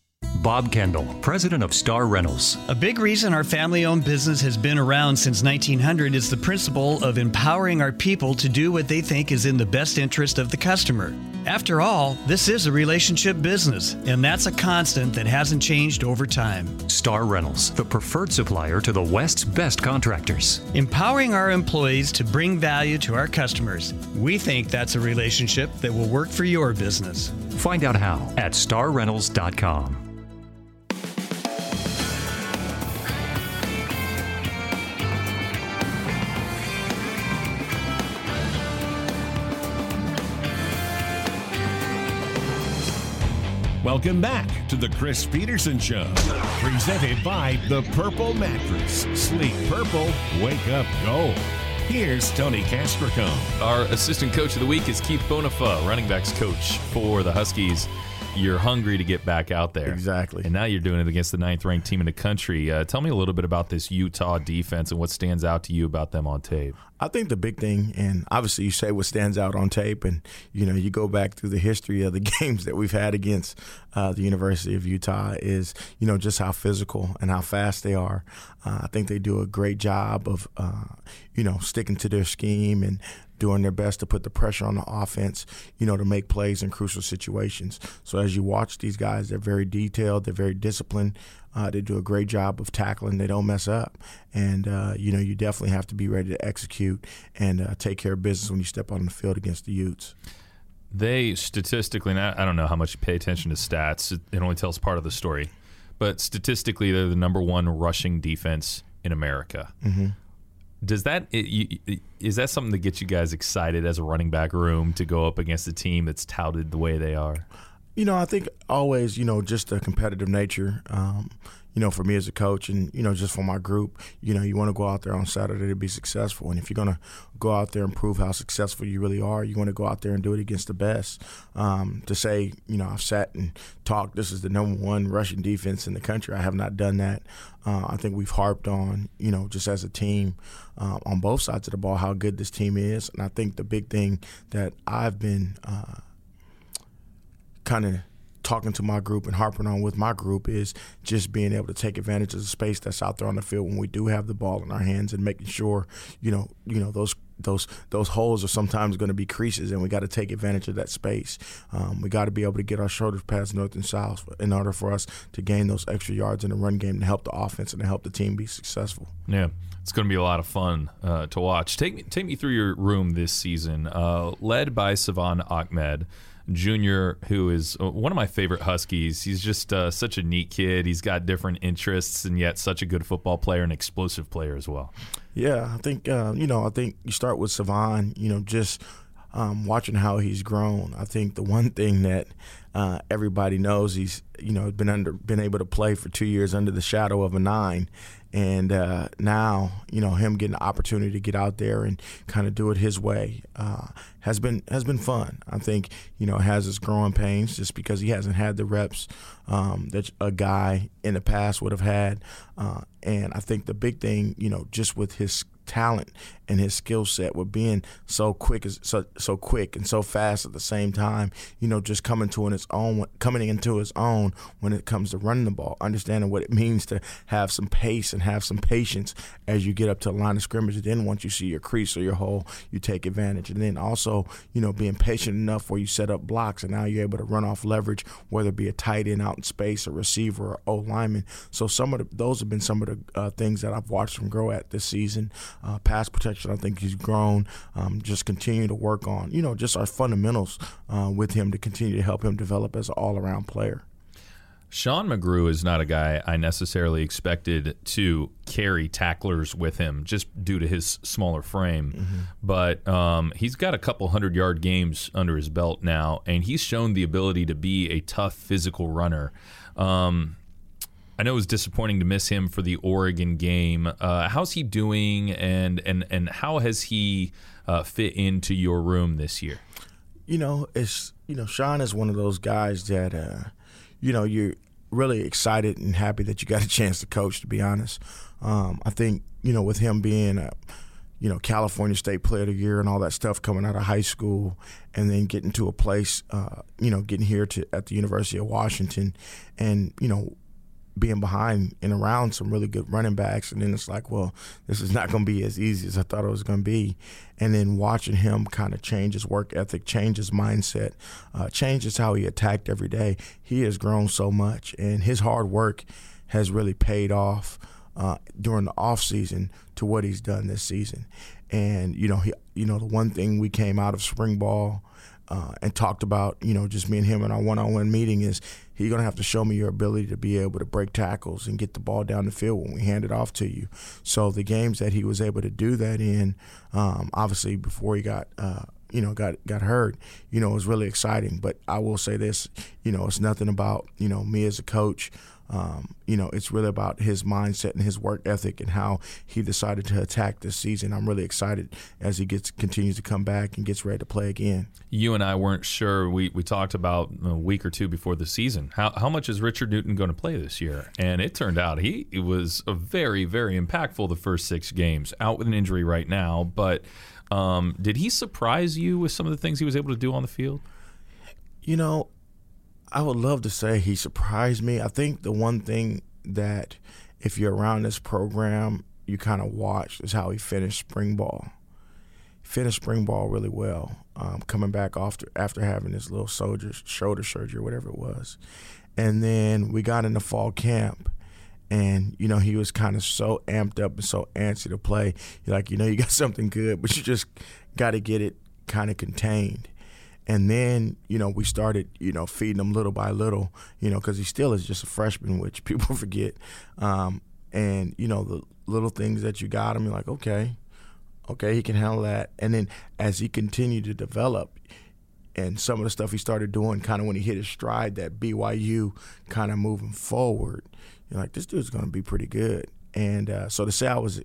Bob Kendall, president of Star Rentals. A big reason our family owned business has been around since 1900 is the principle of empowering our people to do what they think is in the best interest of the customer. After all, this is a relationship business, and that's a constant that hasn't changed over time. Star Rentals, the preferred supplier to the West's best contractors. Empowering our employees to bring value to our customers. We think that's a relationship that will work for your business. Find out how at starrentals.com. Welcome back to the Chris Petersen Show, presented by the Purple Mattress. Sleep purple, wake up gold. Here's Tony Castricone. Our assistant coach of the week is Keith Bonifay, running backs coach for the Huskies. You're hungry to get back out there. Exactly. And now you're doing it against the ninth ranked team in the country. Uh, tell me a little bit about this Utah defense and what stands out to you about them on tape. I think the big thing, and obviously you say what stands out on tape, and you know you go back through the history of the games that we've had against uh, the University of Utah, is you know just how physical and how fast they are. Uh, I think they do a great job of uh, you know sticking to their scheme and doing their best to put the pressure on the offense, you know, to make plays in crucial situations. So as you watch these guys, they're very detailed, they're very disciplined. Uh, they do a great job of tackling. They don't mess up, and uh, you know you definitely have to be ready to execute and uh, take care of business when you step on the field against the Utes. They statistically, and I don't know how much you pay attention to stats. It only tells part of the story, but statistically, they're the number one rushing defense in America. Mm-hmm. Does that is that something that gets you guys excited as a running back room to go up against a team that's touted the way they are? You know, I think always, you know, just the competitive nature. Um, you know, for me as a coach, and you know, just for my group, you know, you want to go out there on Saturday to be successful, and if you're gonna go out there and prove how successful you really are, you want to go out there and do it against the best. Um, to say, you know, I've sat and talked. This is the number one rushing defense in the country. I have not done that. Uh, I think we've harped on, you know, just as a team uh, on both sides of the ball, how good this team is, and I think the big thing that I've been uh, kind of talking to my group and harping on with my group is just being able to take advantage of the space that's out there on the field when we do have the ball in our hands and making sure you know you know those those those holes are sometimes going to be creases and we got to take advantage of that space. Um, we got to be able to get our shoulders past north and south in order for us to gain those extra yards in the run game to help the offense and to help the team be successful. Yeah it's going to be a lot of fun uh, to watch. Take me take me through your room this season uh, led by Salvon Ahmed Jr., who is uh, one of my favorite Huskies. He's just uh, such a neat kid. He's got different interests, and yet such a good football player and explosive player as well. Yeah, I think uh, you know. I think you start with Salvon. You know, just um, watching how he's grown. I think the one thing that uh, everybody knows he's you know been under been able to play for two years under the shadow of a nine, and uh, now you know him getting the opportunity to get out there and kind of do it his way uh, has been has been fun. I think you know has his growing pains just because he hasn't had the reps um, that a guy in the past would have had, uh, and I think the big thing you know just with his talent and his skill set with being so quick so so quick and so fast at the same time. You know, just coming to his own, coming into his own when it comes to running the ball, understanding what it means to have some pace and have some patience as you get up to the line of scrimmage. And then once you see your crease or your hole, you take advantage. And then also, you know, being patient enough where you set up blocks and now you're able to run off leverage, whether it be a tight end out in space, a receiver, or O lineman. So some of the, those have been some of the uh, things that I've watched him grow at this season. Uh, pass protection, I think he's grown. Um, just continue to work on, you know, just our fundamentals uh, with him to continue to help him develop as an all around player. Sean McGrew is not a guy I necessarily expected to carry tacklers with him just due to his smaller frame. Mm-hmm. But um, he's got a couple hundred yard games under his belt now, and he's shown the ability to be a tough physical runner. Um, I know it was disappointing to miss him for the Oregon game. Uh, how's he doing, and and and how has he uh, fit into your room this year? You know, it's you know, Sean is one of those guys that uh, you know you're really excited and happy that you got a chance to coach. To be honest, um, I think you know with him being a you know California State Player of the Year and all that stuff coming out of high school, and then getting to a place, uh, you know, getting here to at the University of Washington, and you know being behind and around some really good running backs, and then it's like, well, this is not going to be as easy as I thought it was going to be. And then watching him kind of change his work ethic, change his mindset, uh, changes how he attacked every day. He has grown so much, and his hard work has really paid off uh, during the off season to what he's done this season. And you know, he, you know, the one thing we came out of spring ball uh, and talked about, you know, just me and him in our one-on-one meeting is you're going to have to show me your ability to be able to break tackles and get the ball down the field when we hand it off to you. So the games that he was able to do that in, um, obviously before he got, uh, you know, got got hurt, you know, was really exciting. But I will say this, you know, it's nothing about you know me as a coach. Um, you know, it's really about his mindset and his work ethic and how he decided to attack this season. I'm really excited as he gets continues to come back and gets ready to play again. You and I weren't sure. We, we talked about a week or two before the season. How, how much is Richard Newton going to play this year? And it turned out he was a very, very impactful the first six games. Out with an injury right now, but um, did he surprise you with some of the things he was able to do on the field? You know, I would love to say he surprised me. I think the one thing that if you're around this program, you kind of watch is how he finished spring ball. He finished spring ball really well, um, coming back after after having his little soldier shoulder surgery, or whatever it was, and then we got into fall camp, and you know he was kind of so amped up and so antsy to play. You're like, you know, you got something good, but you just got to get it kind of contained. And then, you know, we started, you know, feeding him little by little, you know, because he still is just a freshman, which people forget. Um, and, you know, the little things that you got him, you're like, okay, okay, he can handle that. And then as he continued to develop, and some of the stuff he started doing kind of when he hit his stride, that BYU kind of moving forward, you're like, this dude's going to be pretty good. And uh, so to say I was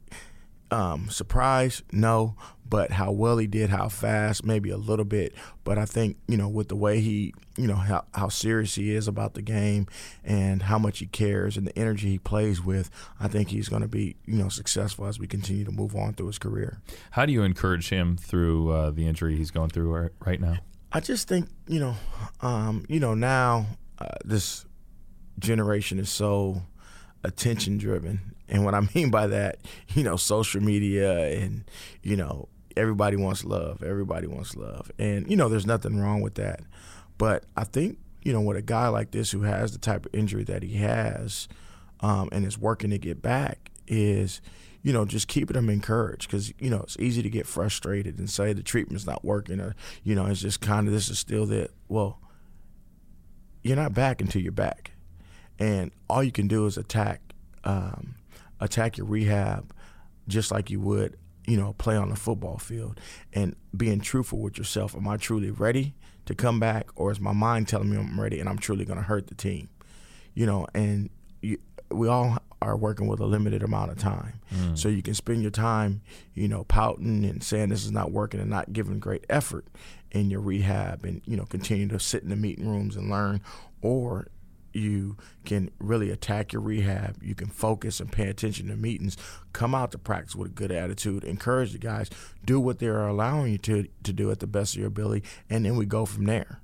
um, surprised, no, but how well he did, how fast, maybe a little bit. But I think you know with the way he, you know how how serious he is about the game and how much he cares and the energy he plays with, I think he's going to be you know successful as we continue to move on through his career. How do you encourage him through uh, the injury he's going through right now? I just think you know, um, you know now uh, this generation is so attention driven and what I mean by that, you know, social media and, you know, everybody wants love. Everybody wants love. And, you know, there's nothing wrong with that. But I think, you know, with a guy like this who has the type of injury that he has um, and is working to get back is, you know, just keeping him encouraged because, you know, it's easy to get frustrated and say the treatment's not working or, you know, it's just kind of this is still that. Well, you're not back until you're back. And all you can do is attack um, attack your rehab just like you would, you know, play on the football field and being truthful with yourself. Am I truly ready to come back, or is my mind telling me I'm ready and I'm truly going to hurt the team? You know, and you, we all are working with a limited amount of time. Mm. So you can spend your time, you know, pouting and saying this is not working and not giving great effort in your rehab and, you know, continue to sit in the meeting rooms and learn or you can really attack your rehab. You can focus and pay attention to meetings. Come out to practice with a good attitude. Encourage the guys. Do what they're allowing you to to do at the best of your ability, and then we go from there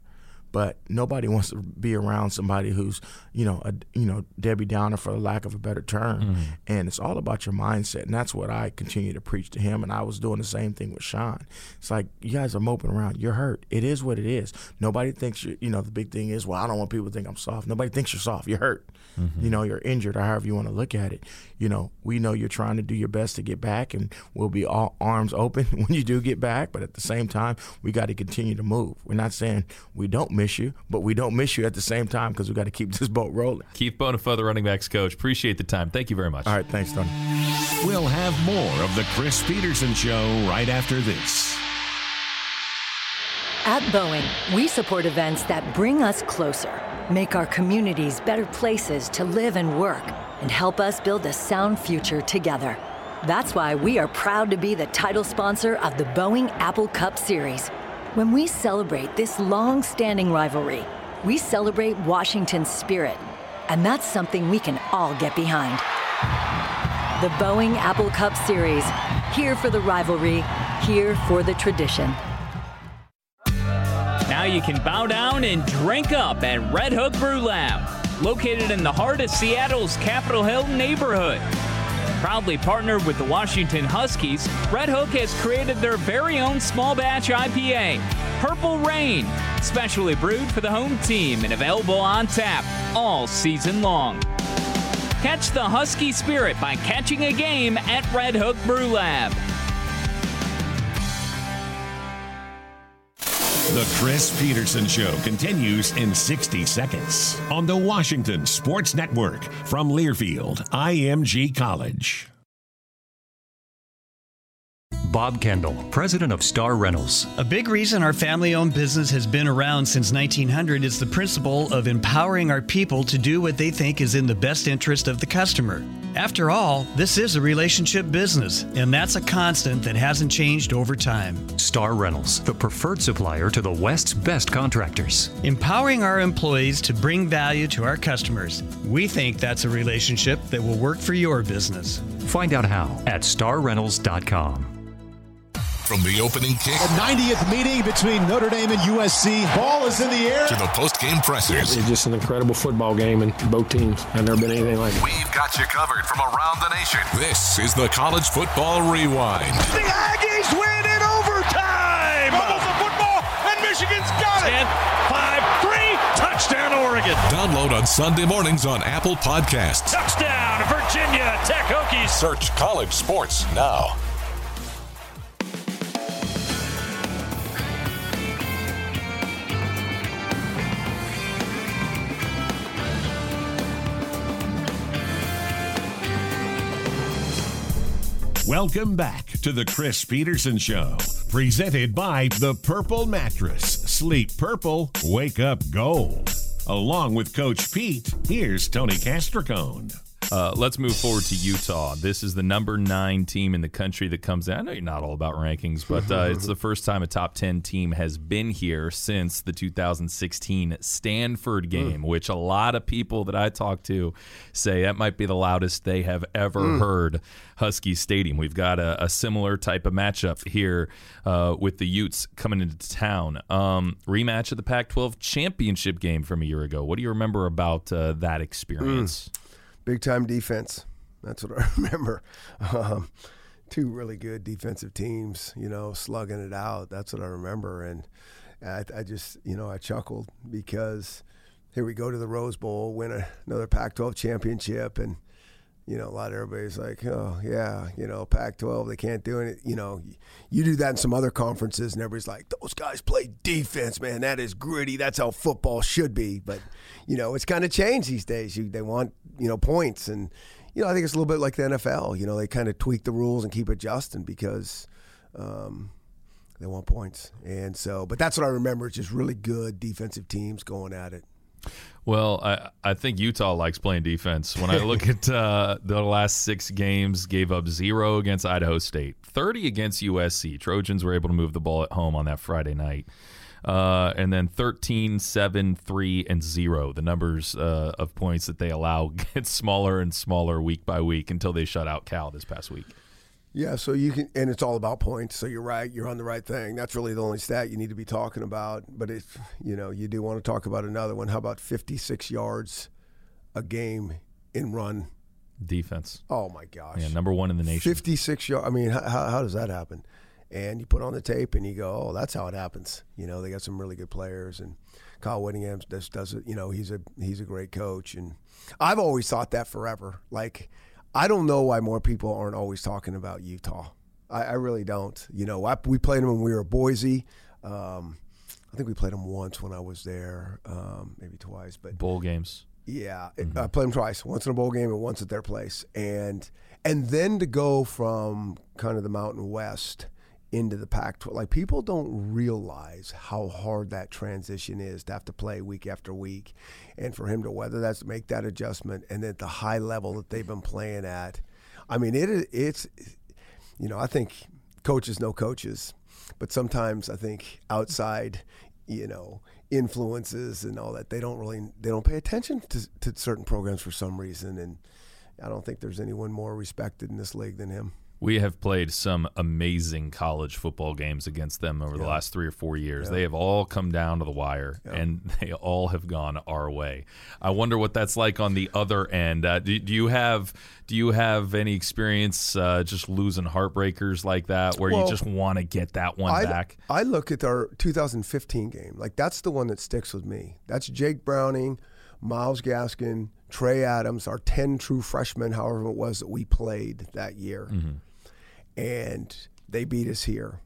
but nobody wants to be around somebody who's you know a you know Debbie Downer for the lack of a better term, mm-hmm. and it's all about your mindset, and that's what I continue to preach to him. And I was doing the same thing with Sean. It's like you guys are moping around. You're hurt. It is what it is. Nobody thinks you. You know the big thing is well I don't want people to think I'm soft. Nobody thinks you're soft. You're hurt. Mm-hmm. You know you're injured or however you want to look at it. You know we know you're trying to do your best to get back, and we'll be all arms open when you do get back. But at the same time, we got to continue to move. We're not saying we don't miss miss you, but we don't miss you at the same time because we got to keep this boat rolling. Keith Bonifay, the running backs coach. Appreciate the time. Thank you very much. All right, thanks, Tony. We'll have more of the Chris Petersen Show right after this. At Boeing, we support events that bring us closer, make our communities better places to live and work, and help us build a sound future together. That's why we are proud to be the title sponsor of the Boeing Apple Cup Series when we celebrate this long standing rivalry, we celebrate Washington's spirit. And that's something we can all get behind. The Boeing Apple Cup Series, here for the rivalry, here for the tradition. You can bow down and drink up at Redhook Brewlab, located in the heart of Seattle's Capitol Hill neighborhood. Proudly partnered with the Washington Huskies, Redhook has created their very own small batch IPA, Purple Rain, specially brewed for the home team and available on tap all season long. Catch the Husky spirit by catching a game at Redhook Brewlab. The Chris Petersen Show continues in 60 seconds on the Washington Sports Network from Learfield, IMG College. Bob Kendall, president of Star Rentals. A big reason our family owned business has been around since 1900 is the principle of empowering our people to do what they think is in the best interest of the customer. After all, this is a relationship business, and that's a constant that hasn't changed over time. Star Rentals, the preferred supplier to the West's best contractors. Empowering our employees to bring value to our customers. We think that's a relationship that will work for your business. Find out how at starrentals.com. From the opening kick, the 90th meeting between Notre Dame and USC. Ball is in the air. To the post-game pressers. It's just an incredible football game, and both teams have never been anything like it. We've got you covered from around the nation. This is the College Football Rewind. The Aggies win in overtime. Fumbles the football, and Michigan's got it. 10, 5, 3, touchdown Oregon. Download on Sunday mornings on Apple Podcasts. Touchdown Virginia Tech Hokies. Search college sports now. Welcome back to the Chris Petersen Show, presented by The Purple Mattress. Sleep purple, wake up gold. Along with Coach Pete, here's Tony Castricone. Uh, let's move forward to Utah. This is the number nine team in the country that comes in. I know you're not all about rankings, but uh, it's the first time a top 10 team has been here since the 2016 Stanford game, mm. which a lot of people that I talk to say that might be the loudest they have ever mm. heard Husky Stadium. We've got a, a similar type of matchup here uh, with the Utes coming into town. Um, rematch of the Pac 12 championship game from a year ago. What do you remember about uh, that experience? Mm big time defense. That's what I remember. Um, two really good defensive teams, you know, slugging it out. That's what I remember. And I, I, just, you know, I chuckled because here we go to the Rose Bowl, win another Pac 12 championship. And, you know, a lot of everybody's like, oh, yeah, you know, Pac 12, they can't do it. You know, you do that in some other conferences, and everybody's like, those guys play defense, man. That is gritty. That's how football should be. But, you know, it's kind of changed these days. You, they want, you know, points. And, you know, I think it's a little bit like the NFL. You know, they kind of tweak the rules and keep adjusting because um, they want points. And so, but that's what I remember. It's just really good defensive teams going at it. Well, I, I think Utah likes playing defense. When I look at uh, the last six games, gave up zero against Idaho State, 30 against USC. Trojans were able to move the ball at home on that Friday night. Uh, and then 13, 7, 3, and 0. The numbers uh, of points that they allow get smaller and smaller week by week until they shut out Cal this past week. Yeah, so you can, and it's all about points. So you're right, you're on the right thing. That's really the only stat you need to be talking about. But if you know, you do want to talk about another one. How about 56 yards a game in run defense? Oh my gosh! Yeah, number one in the nation. 56 yards. I mean, how, how does that happen? And you put on the tape and you go, oh, that's how it happens. You know, they got some really good players, and Kyle Whittingham just does it. You know, he's a he's a great coach, and I've always thought that forever. Like I don't know why more people aren't always talking about Utah. I, I really don't. You know, I, we played them when we were Boise. Um, I think we played them once when I was there, um, maybe twice. But bowl games. Yeah, mm-hmm. I played them twice. Once in a bowl game and once at their place. And and then to go from kind of the Mountain West into the Pac 12. Like, people don't realize how hard that transition is to have to play week after week. And for him to weather that, to make that adjustment, and at the high level that they've been playing at. I mean, it it's, you know, I think coaches know coaches, but sometimes I think outside, you know, influences and all that, they don't really, they don't pay attention to, to certain programs for some reason. And I don't think there's anyone more respected in this league than him. We have played some amazing college football games against them over yeah. the last three or four years. Yeah. They have all come down to the wire, yeah. and they all have gone our way. I wonder what that's like on the other end. Uh, do, do, you have do you have any experience uh, just losing heartbreakers like that, where well, you just want to get that one I, back? I look at our 2015 game, like that's the one that sticks with me. That's Jake Browning, Myles Gaskin, Trey Adams, our 10 true freshmen, however it was that we played that year. Mm-hmm and they beat us here.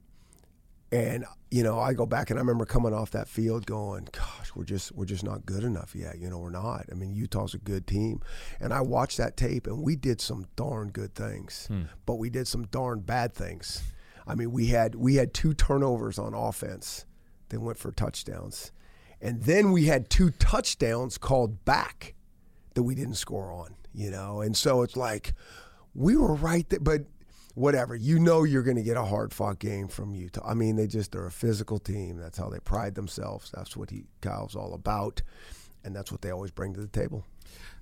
And you know, I go back and I remember coming off that field going, "Gosh, we're just we're just not good enough yet." You know, we're not. I mean, Utah's a good team, and I watched that tape, and we did some darn good things, hmm. but we did some darn bad things. I mean, we had we had two turnovers on offense that went for touchdowns, and then we had two touchdowns called back that we didn't score on. You know, and so it's like we were right there, but whatever. You know you're going to get a hard fought game from Utah. I mean, they just they're a physical team. That's how they pride themselves. That's what he Kyle's all about, and that's what they always bring to the table.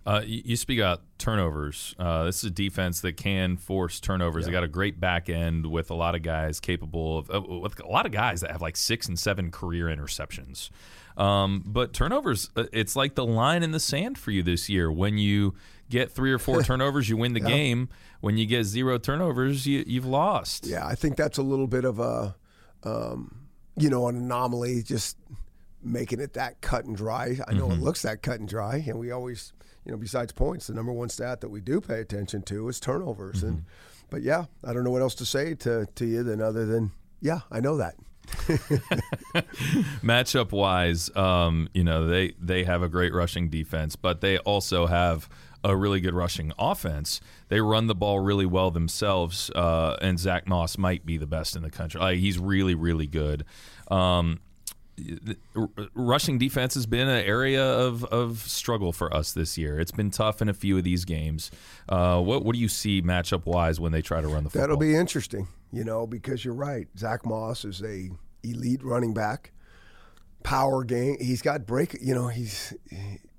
Uh, you, you, speak about turnovers. Uh, this is a defense that can force turnovers. Yeah. They got a great back end with a lot of guys capable of uh, with a lot of guys that have like six and seven career interceptions. Um, but turnovers, uh, it's like the line in the sand for you this year. When you get three or four turnovers, you win the yeah. game. When you get zero turnovers, you, you've lost. Yeah, I think that's a little bit of a, um, you know, an anomaly. Just making it that cut and dry. I know mm-hmm. it looks that cut and dry, and we always, you know, besides points, the number one stat that we do pay attention to is turnovers. Mm-hmm. And but yeah, I don't know what else to say to to you than other than yeah, I know that. Matchup wise, um, you know they they have a great rushing defense, but they also have a really good rushing offense. They run the ball really well themselves, uh, and Zach Moss might be the best in the country. Like, he's really, really good. Um, rushing defense has been an area of, of struggle for us this year. It's been tough in a few of these games. Uh, what what do you see matchup wise when they try to run the football? That'll be interesting, you know, because you're right. Zach Moss is a elite running back, power game. He's got break. You know, he's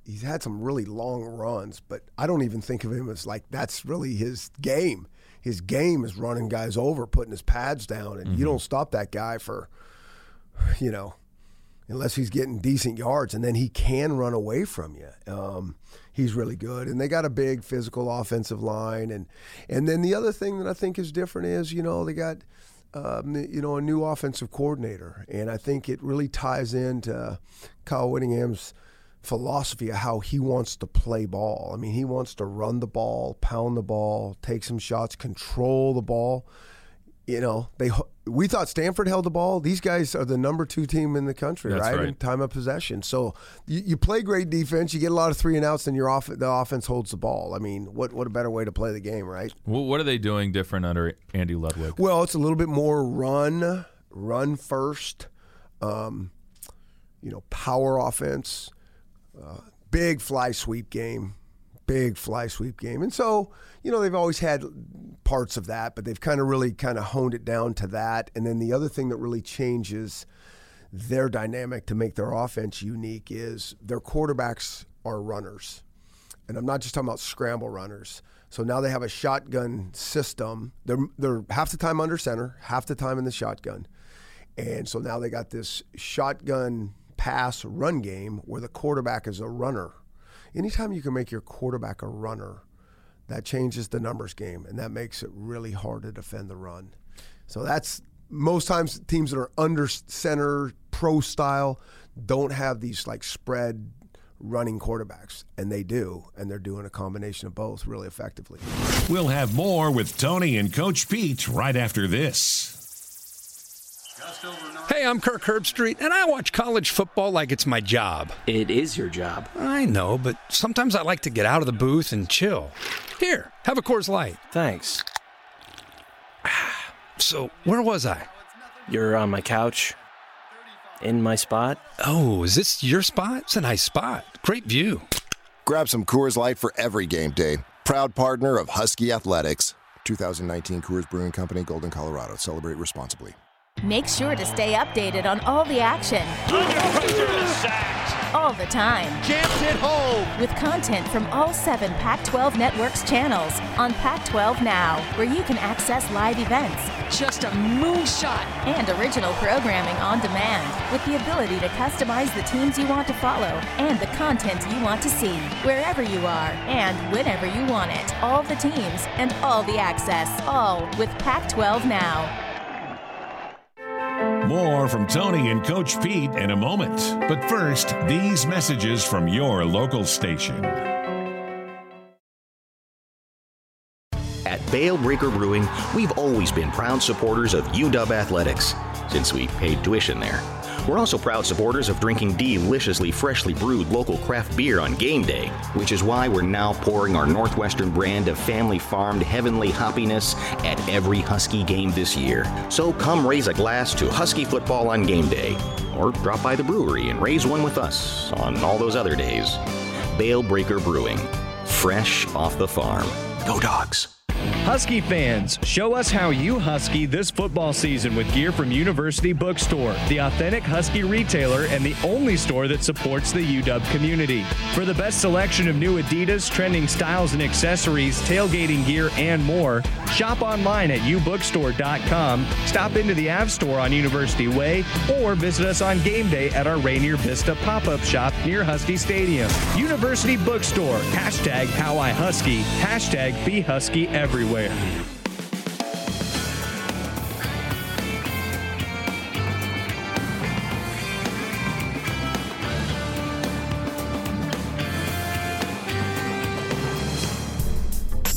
he's had some really long runs, but I don't even think of him as like that's really his game. His game is running guys over, putting his pads down, and mm-hmm. you don't stop that guy for, you know, unless he's getting decent yards, and then he can run away from you. Um, he's really good, and they got a big physical offensive line, and and then the other thing that I think is different is you know they got. Um, you know, a new offensive coordinator, and I think it really ties into Kyle Whittingham's philosophy of how he wants to play ball. I mean, he wants to run the ball, pound the ball, take some shots, control the ball. You know, they we thought Stanford held the ball. These guys are the number two team in the country, right? right. In time of possession. So you, you play great defense. You get a lot of three and outs, and your off, the offense holds the ball. I mean, what what a better way to play the game, right? Well, what are they doing different under Andy Ludwig? Well, it's a little bit more run, run first. Um, you know, power offense, big fly sweep game, big fly sweep game, and so you know they've always had parts of that, but they've kind of really kind of honed it down to that. And then the other thing that really changes their dynamic to make their offense unique is their quarterbacks are runners. And I'm not just talking about scramble runners. So now they have a shotgun system. They're they're half the time under center, half the time in the shotgun. And so now they got this shotgun pass run game where the quarterback is a runner. Anytime you can make your quarterback a runner, that changes the numbers game and that makes it really hard to defend the run. So that's most times teams that are under center pro style don't have these like spread running quarterbacks and they do and they're doing a combination of both really effectively. We'll have more with Tony and Coach Pete right after this. Hey, I'm Kirk Herbstreit, and I watch college football like it's my job. It is your job. I know, but sometimes I like to get out of the booth and chill. Here, have a Coors Light. Thanks. So, where was I? You're on my couch. In my spot. Oh, is this your spot? It's a nice spot. Great view. Grab some Coors Light for every game day. Proud partner of Husky Athletics. 2019 Coors Brewing Company, Golden, Colorado. Celebrate responsibly. Make sure to stay updated on all the action. All the time. Jammed it home. With content from all seven Pac 12 Networks channels on Pac 12 Now, where you can access live events. Just a moonshot. And original programming on demand, with the ability to customize the teams you want to follow and the content you want to see, wherever you are and whenever you want it. All the teams and all the access, all with Pac 12 Now. More from Tony and Coach Pete in a moment. But first, these messages from your local station. At Bale Breaker Brewing, we've always been proud supporters of UW Athletics since we paid tuition there. We're also proud supporters of drinking deliciously freshly brewed local craft beer on game day, which is why we're now pouring our Northwestern brand of family farmed heavenly hoppiness at every Husky game this year. So come raise a glass to Husky football on game day, or drop by the brewery and raise one with us on all those other days. Bale Breaker Brewing, fresh off the farm. Go dogs! Husky fans, show us how you Husky this football season with gear from University Bookstore, the authentic Husky retailer and the only store that supports the UW community. For the best selection of new Adidas, trending styles and accessories, tailgating gear, and more, shop online at ubookstore.com, stop into the Ave store on University Way, or visit us on game day at our Rainier Vista pop-up shop near Husky Stadium. University Bookstore, hashtag how I Husky, hashtag be Husky everywhere.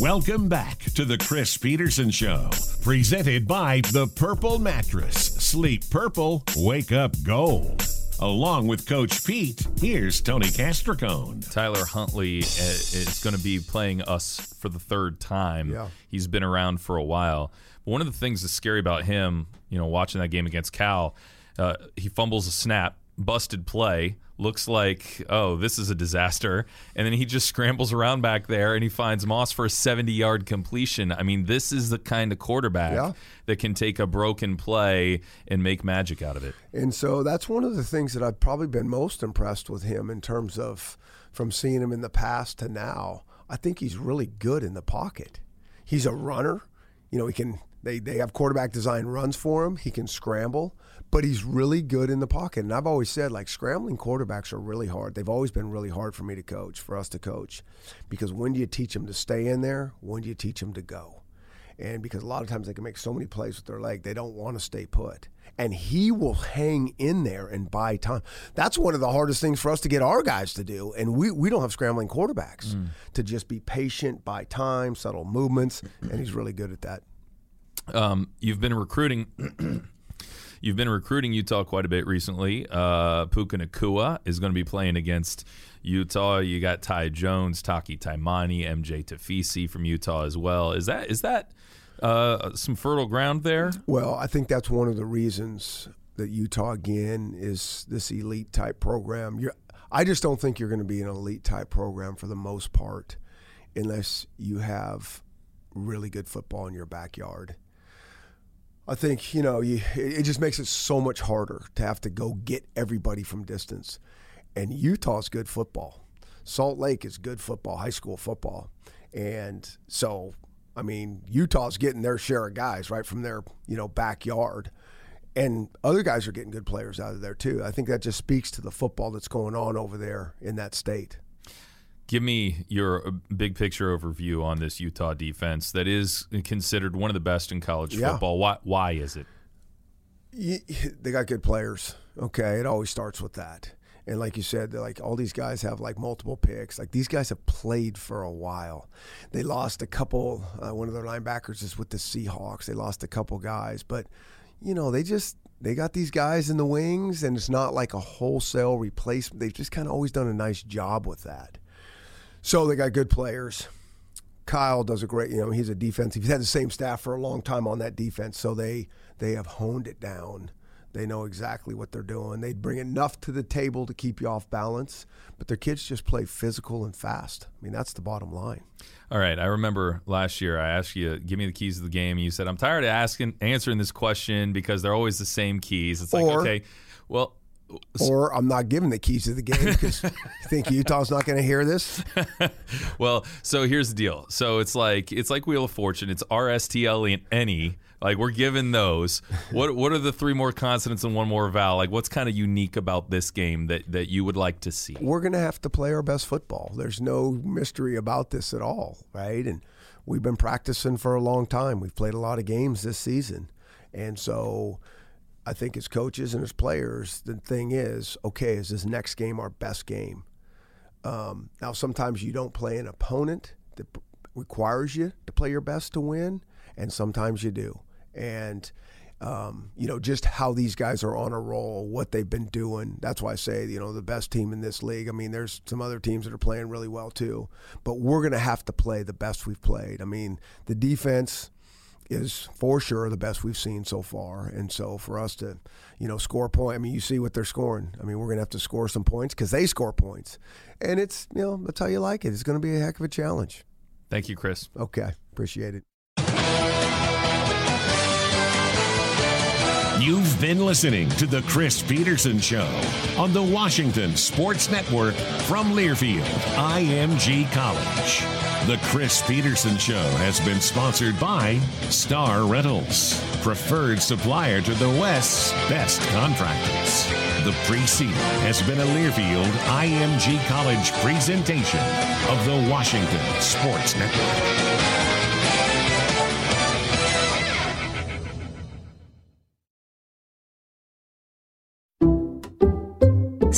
Welcome back to the Chris Petersen Show, presented by The Purple Mattress. Sleep purple, wake up gold. Along with Coach Pete, here's Tony Castricone. Tyler Huntley uh, is going to be playing us for the third time. Yeah. He's been around for a while. But one of the things that's scary about him, you know, watching that game against Cal, uh, he fumbles a snap, busted play, looks like, oh, this is a disaster. And then he just scrambles around back there and he finds Moss for a 70 yard completion. I mean, this is the kind of quarterback Yeah. that can take a broken play and make magic out of it. And so that's one of the things that I've probably been most impressed with him in terms of from seeing him in the past to now. I think he's really good in the pocket. He's a runner. You know, he can they, they have quarterback design runs for him. He can scramble, but he's really good in the pocket. And I've always said like scrambling quarterbacks are really hard. They've always been really hard for me to coach, for us to coach. Because when do you teach them to stay in there? When do you teach them to go? And because a lot of times they can make so many plays with their leg, they don't want to stay put. And he will hang in there and buy time. That's one of the hardest things for us to get our guys to do. And we, we don't have scrambling quarterbacks to just be patient, buy time, subtle movements. And he's really good at that. Um, you've been recruiting. You've been recruiting Utah quite a bit recently. Uh, Puka Nacua is going to be playing against Utah. You got Ty Jones, Taki Taimani, MJ Tafisi from Utah as well. Is that is that uh, some fertile ground there? Well, I think that's one of the reasons that Utah again is this elite type program. You're, I just don't think you're going to be an elite type program for the most part unless you have really good football in your backyard. I think you know you, it just makes it so much harder to have to go get everybody from distance. And Utah's good football. Salt Lake is good football, high school football, and so I mean Utah's getting their share of guys right from their you know backyard and other guys are getting good players out of there too. I think that just speaks to the football that's going on over there in that state. Give me your uh, big picture overview on this Utah defense that is considered one of the best in college Yeah. football. Why, why is it? They got good players. Okay, it always starts with that. And like you said, like all these guys have like multiple picks. Like these guys have played for a while. They lost a couple. Uh, one of their linebackers is with the Seahawks. They lost a couple guys, but you know they just they got these guys in the wings, and it's not like a wholesale replacement. They've just kind of always done a nice job with that. So they got good players. Kyle does a great, you know, he's a defensive. He's had the same staff for a long time on that defense, so they they have honed it down. They know exactly what they're doing. They bring enough to the table to keep you off balance, but their kids just play physical and fast. I mean, that's the bottom line. All right. I remember last year I asked you, give me the keys to the game. And you said, I'm tired of asking, answering this question because they're always the same keys. It's like, Or- okay, well, Or I'm not giving the keys to the game because you think Utah's not going to hear this. well, so here's the deal. So it's like it's like Wheel of Fortune. It's R S T L and any. Like we're given those. What what are the three more consonants and one more vowel? Like what's kind of unique about this game that that you would like to see? we're going to have to play our best football. There's no mystery about this at all, right? And we've been practicing for a long time. We've played a lot of games this season. And so I think as coaches and as players, the thing is, okay, is this next game our best game? Um, now, sometimes you don't play an opponent that requires you to play your best to win, and sometimes you do. And um, you know, just how these guys are on a roll, what they've been doing. That's why I say, you know, the best team in this league. I mean, there's some other teams that are playing really well too, but we're going to have to play the best we've played. I mean, the defense is for sure the best we've seen so far, and so for us to, you know, score point. I mean, you see what they're scoring. I mean, we're going to have to score some points because they score points, and it's you know that's how you like it. It's going to be a heck of a challenge. Thank you, Chris. Okay, appreciate it. You've been listening to The Chris Petersen Show on the Washington Sports Network from Learfield, IMG College. The Chris Petersen Show has been sponsored by Star Rentals, preferred supplier to the West's best contractors. The preceding has been a Learfield IMG College presentation of the Washington Sports Network.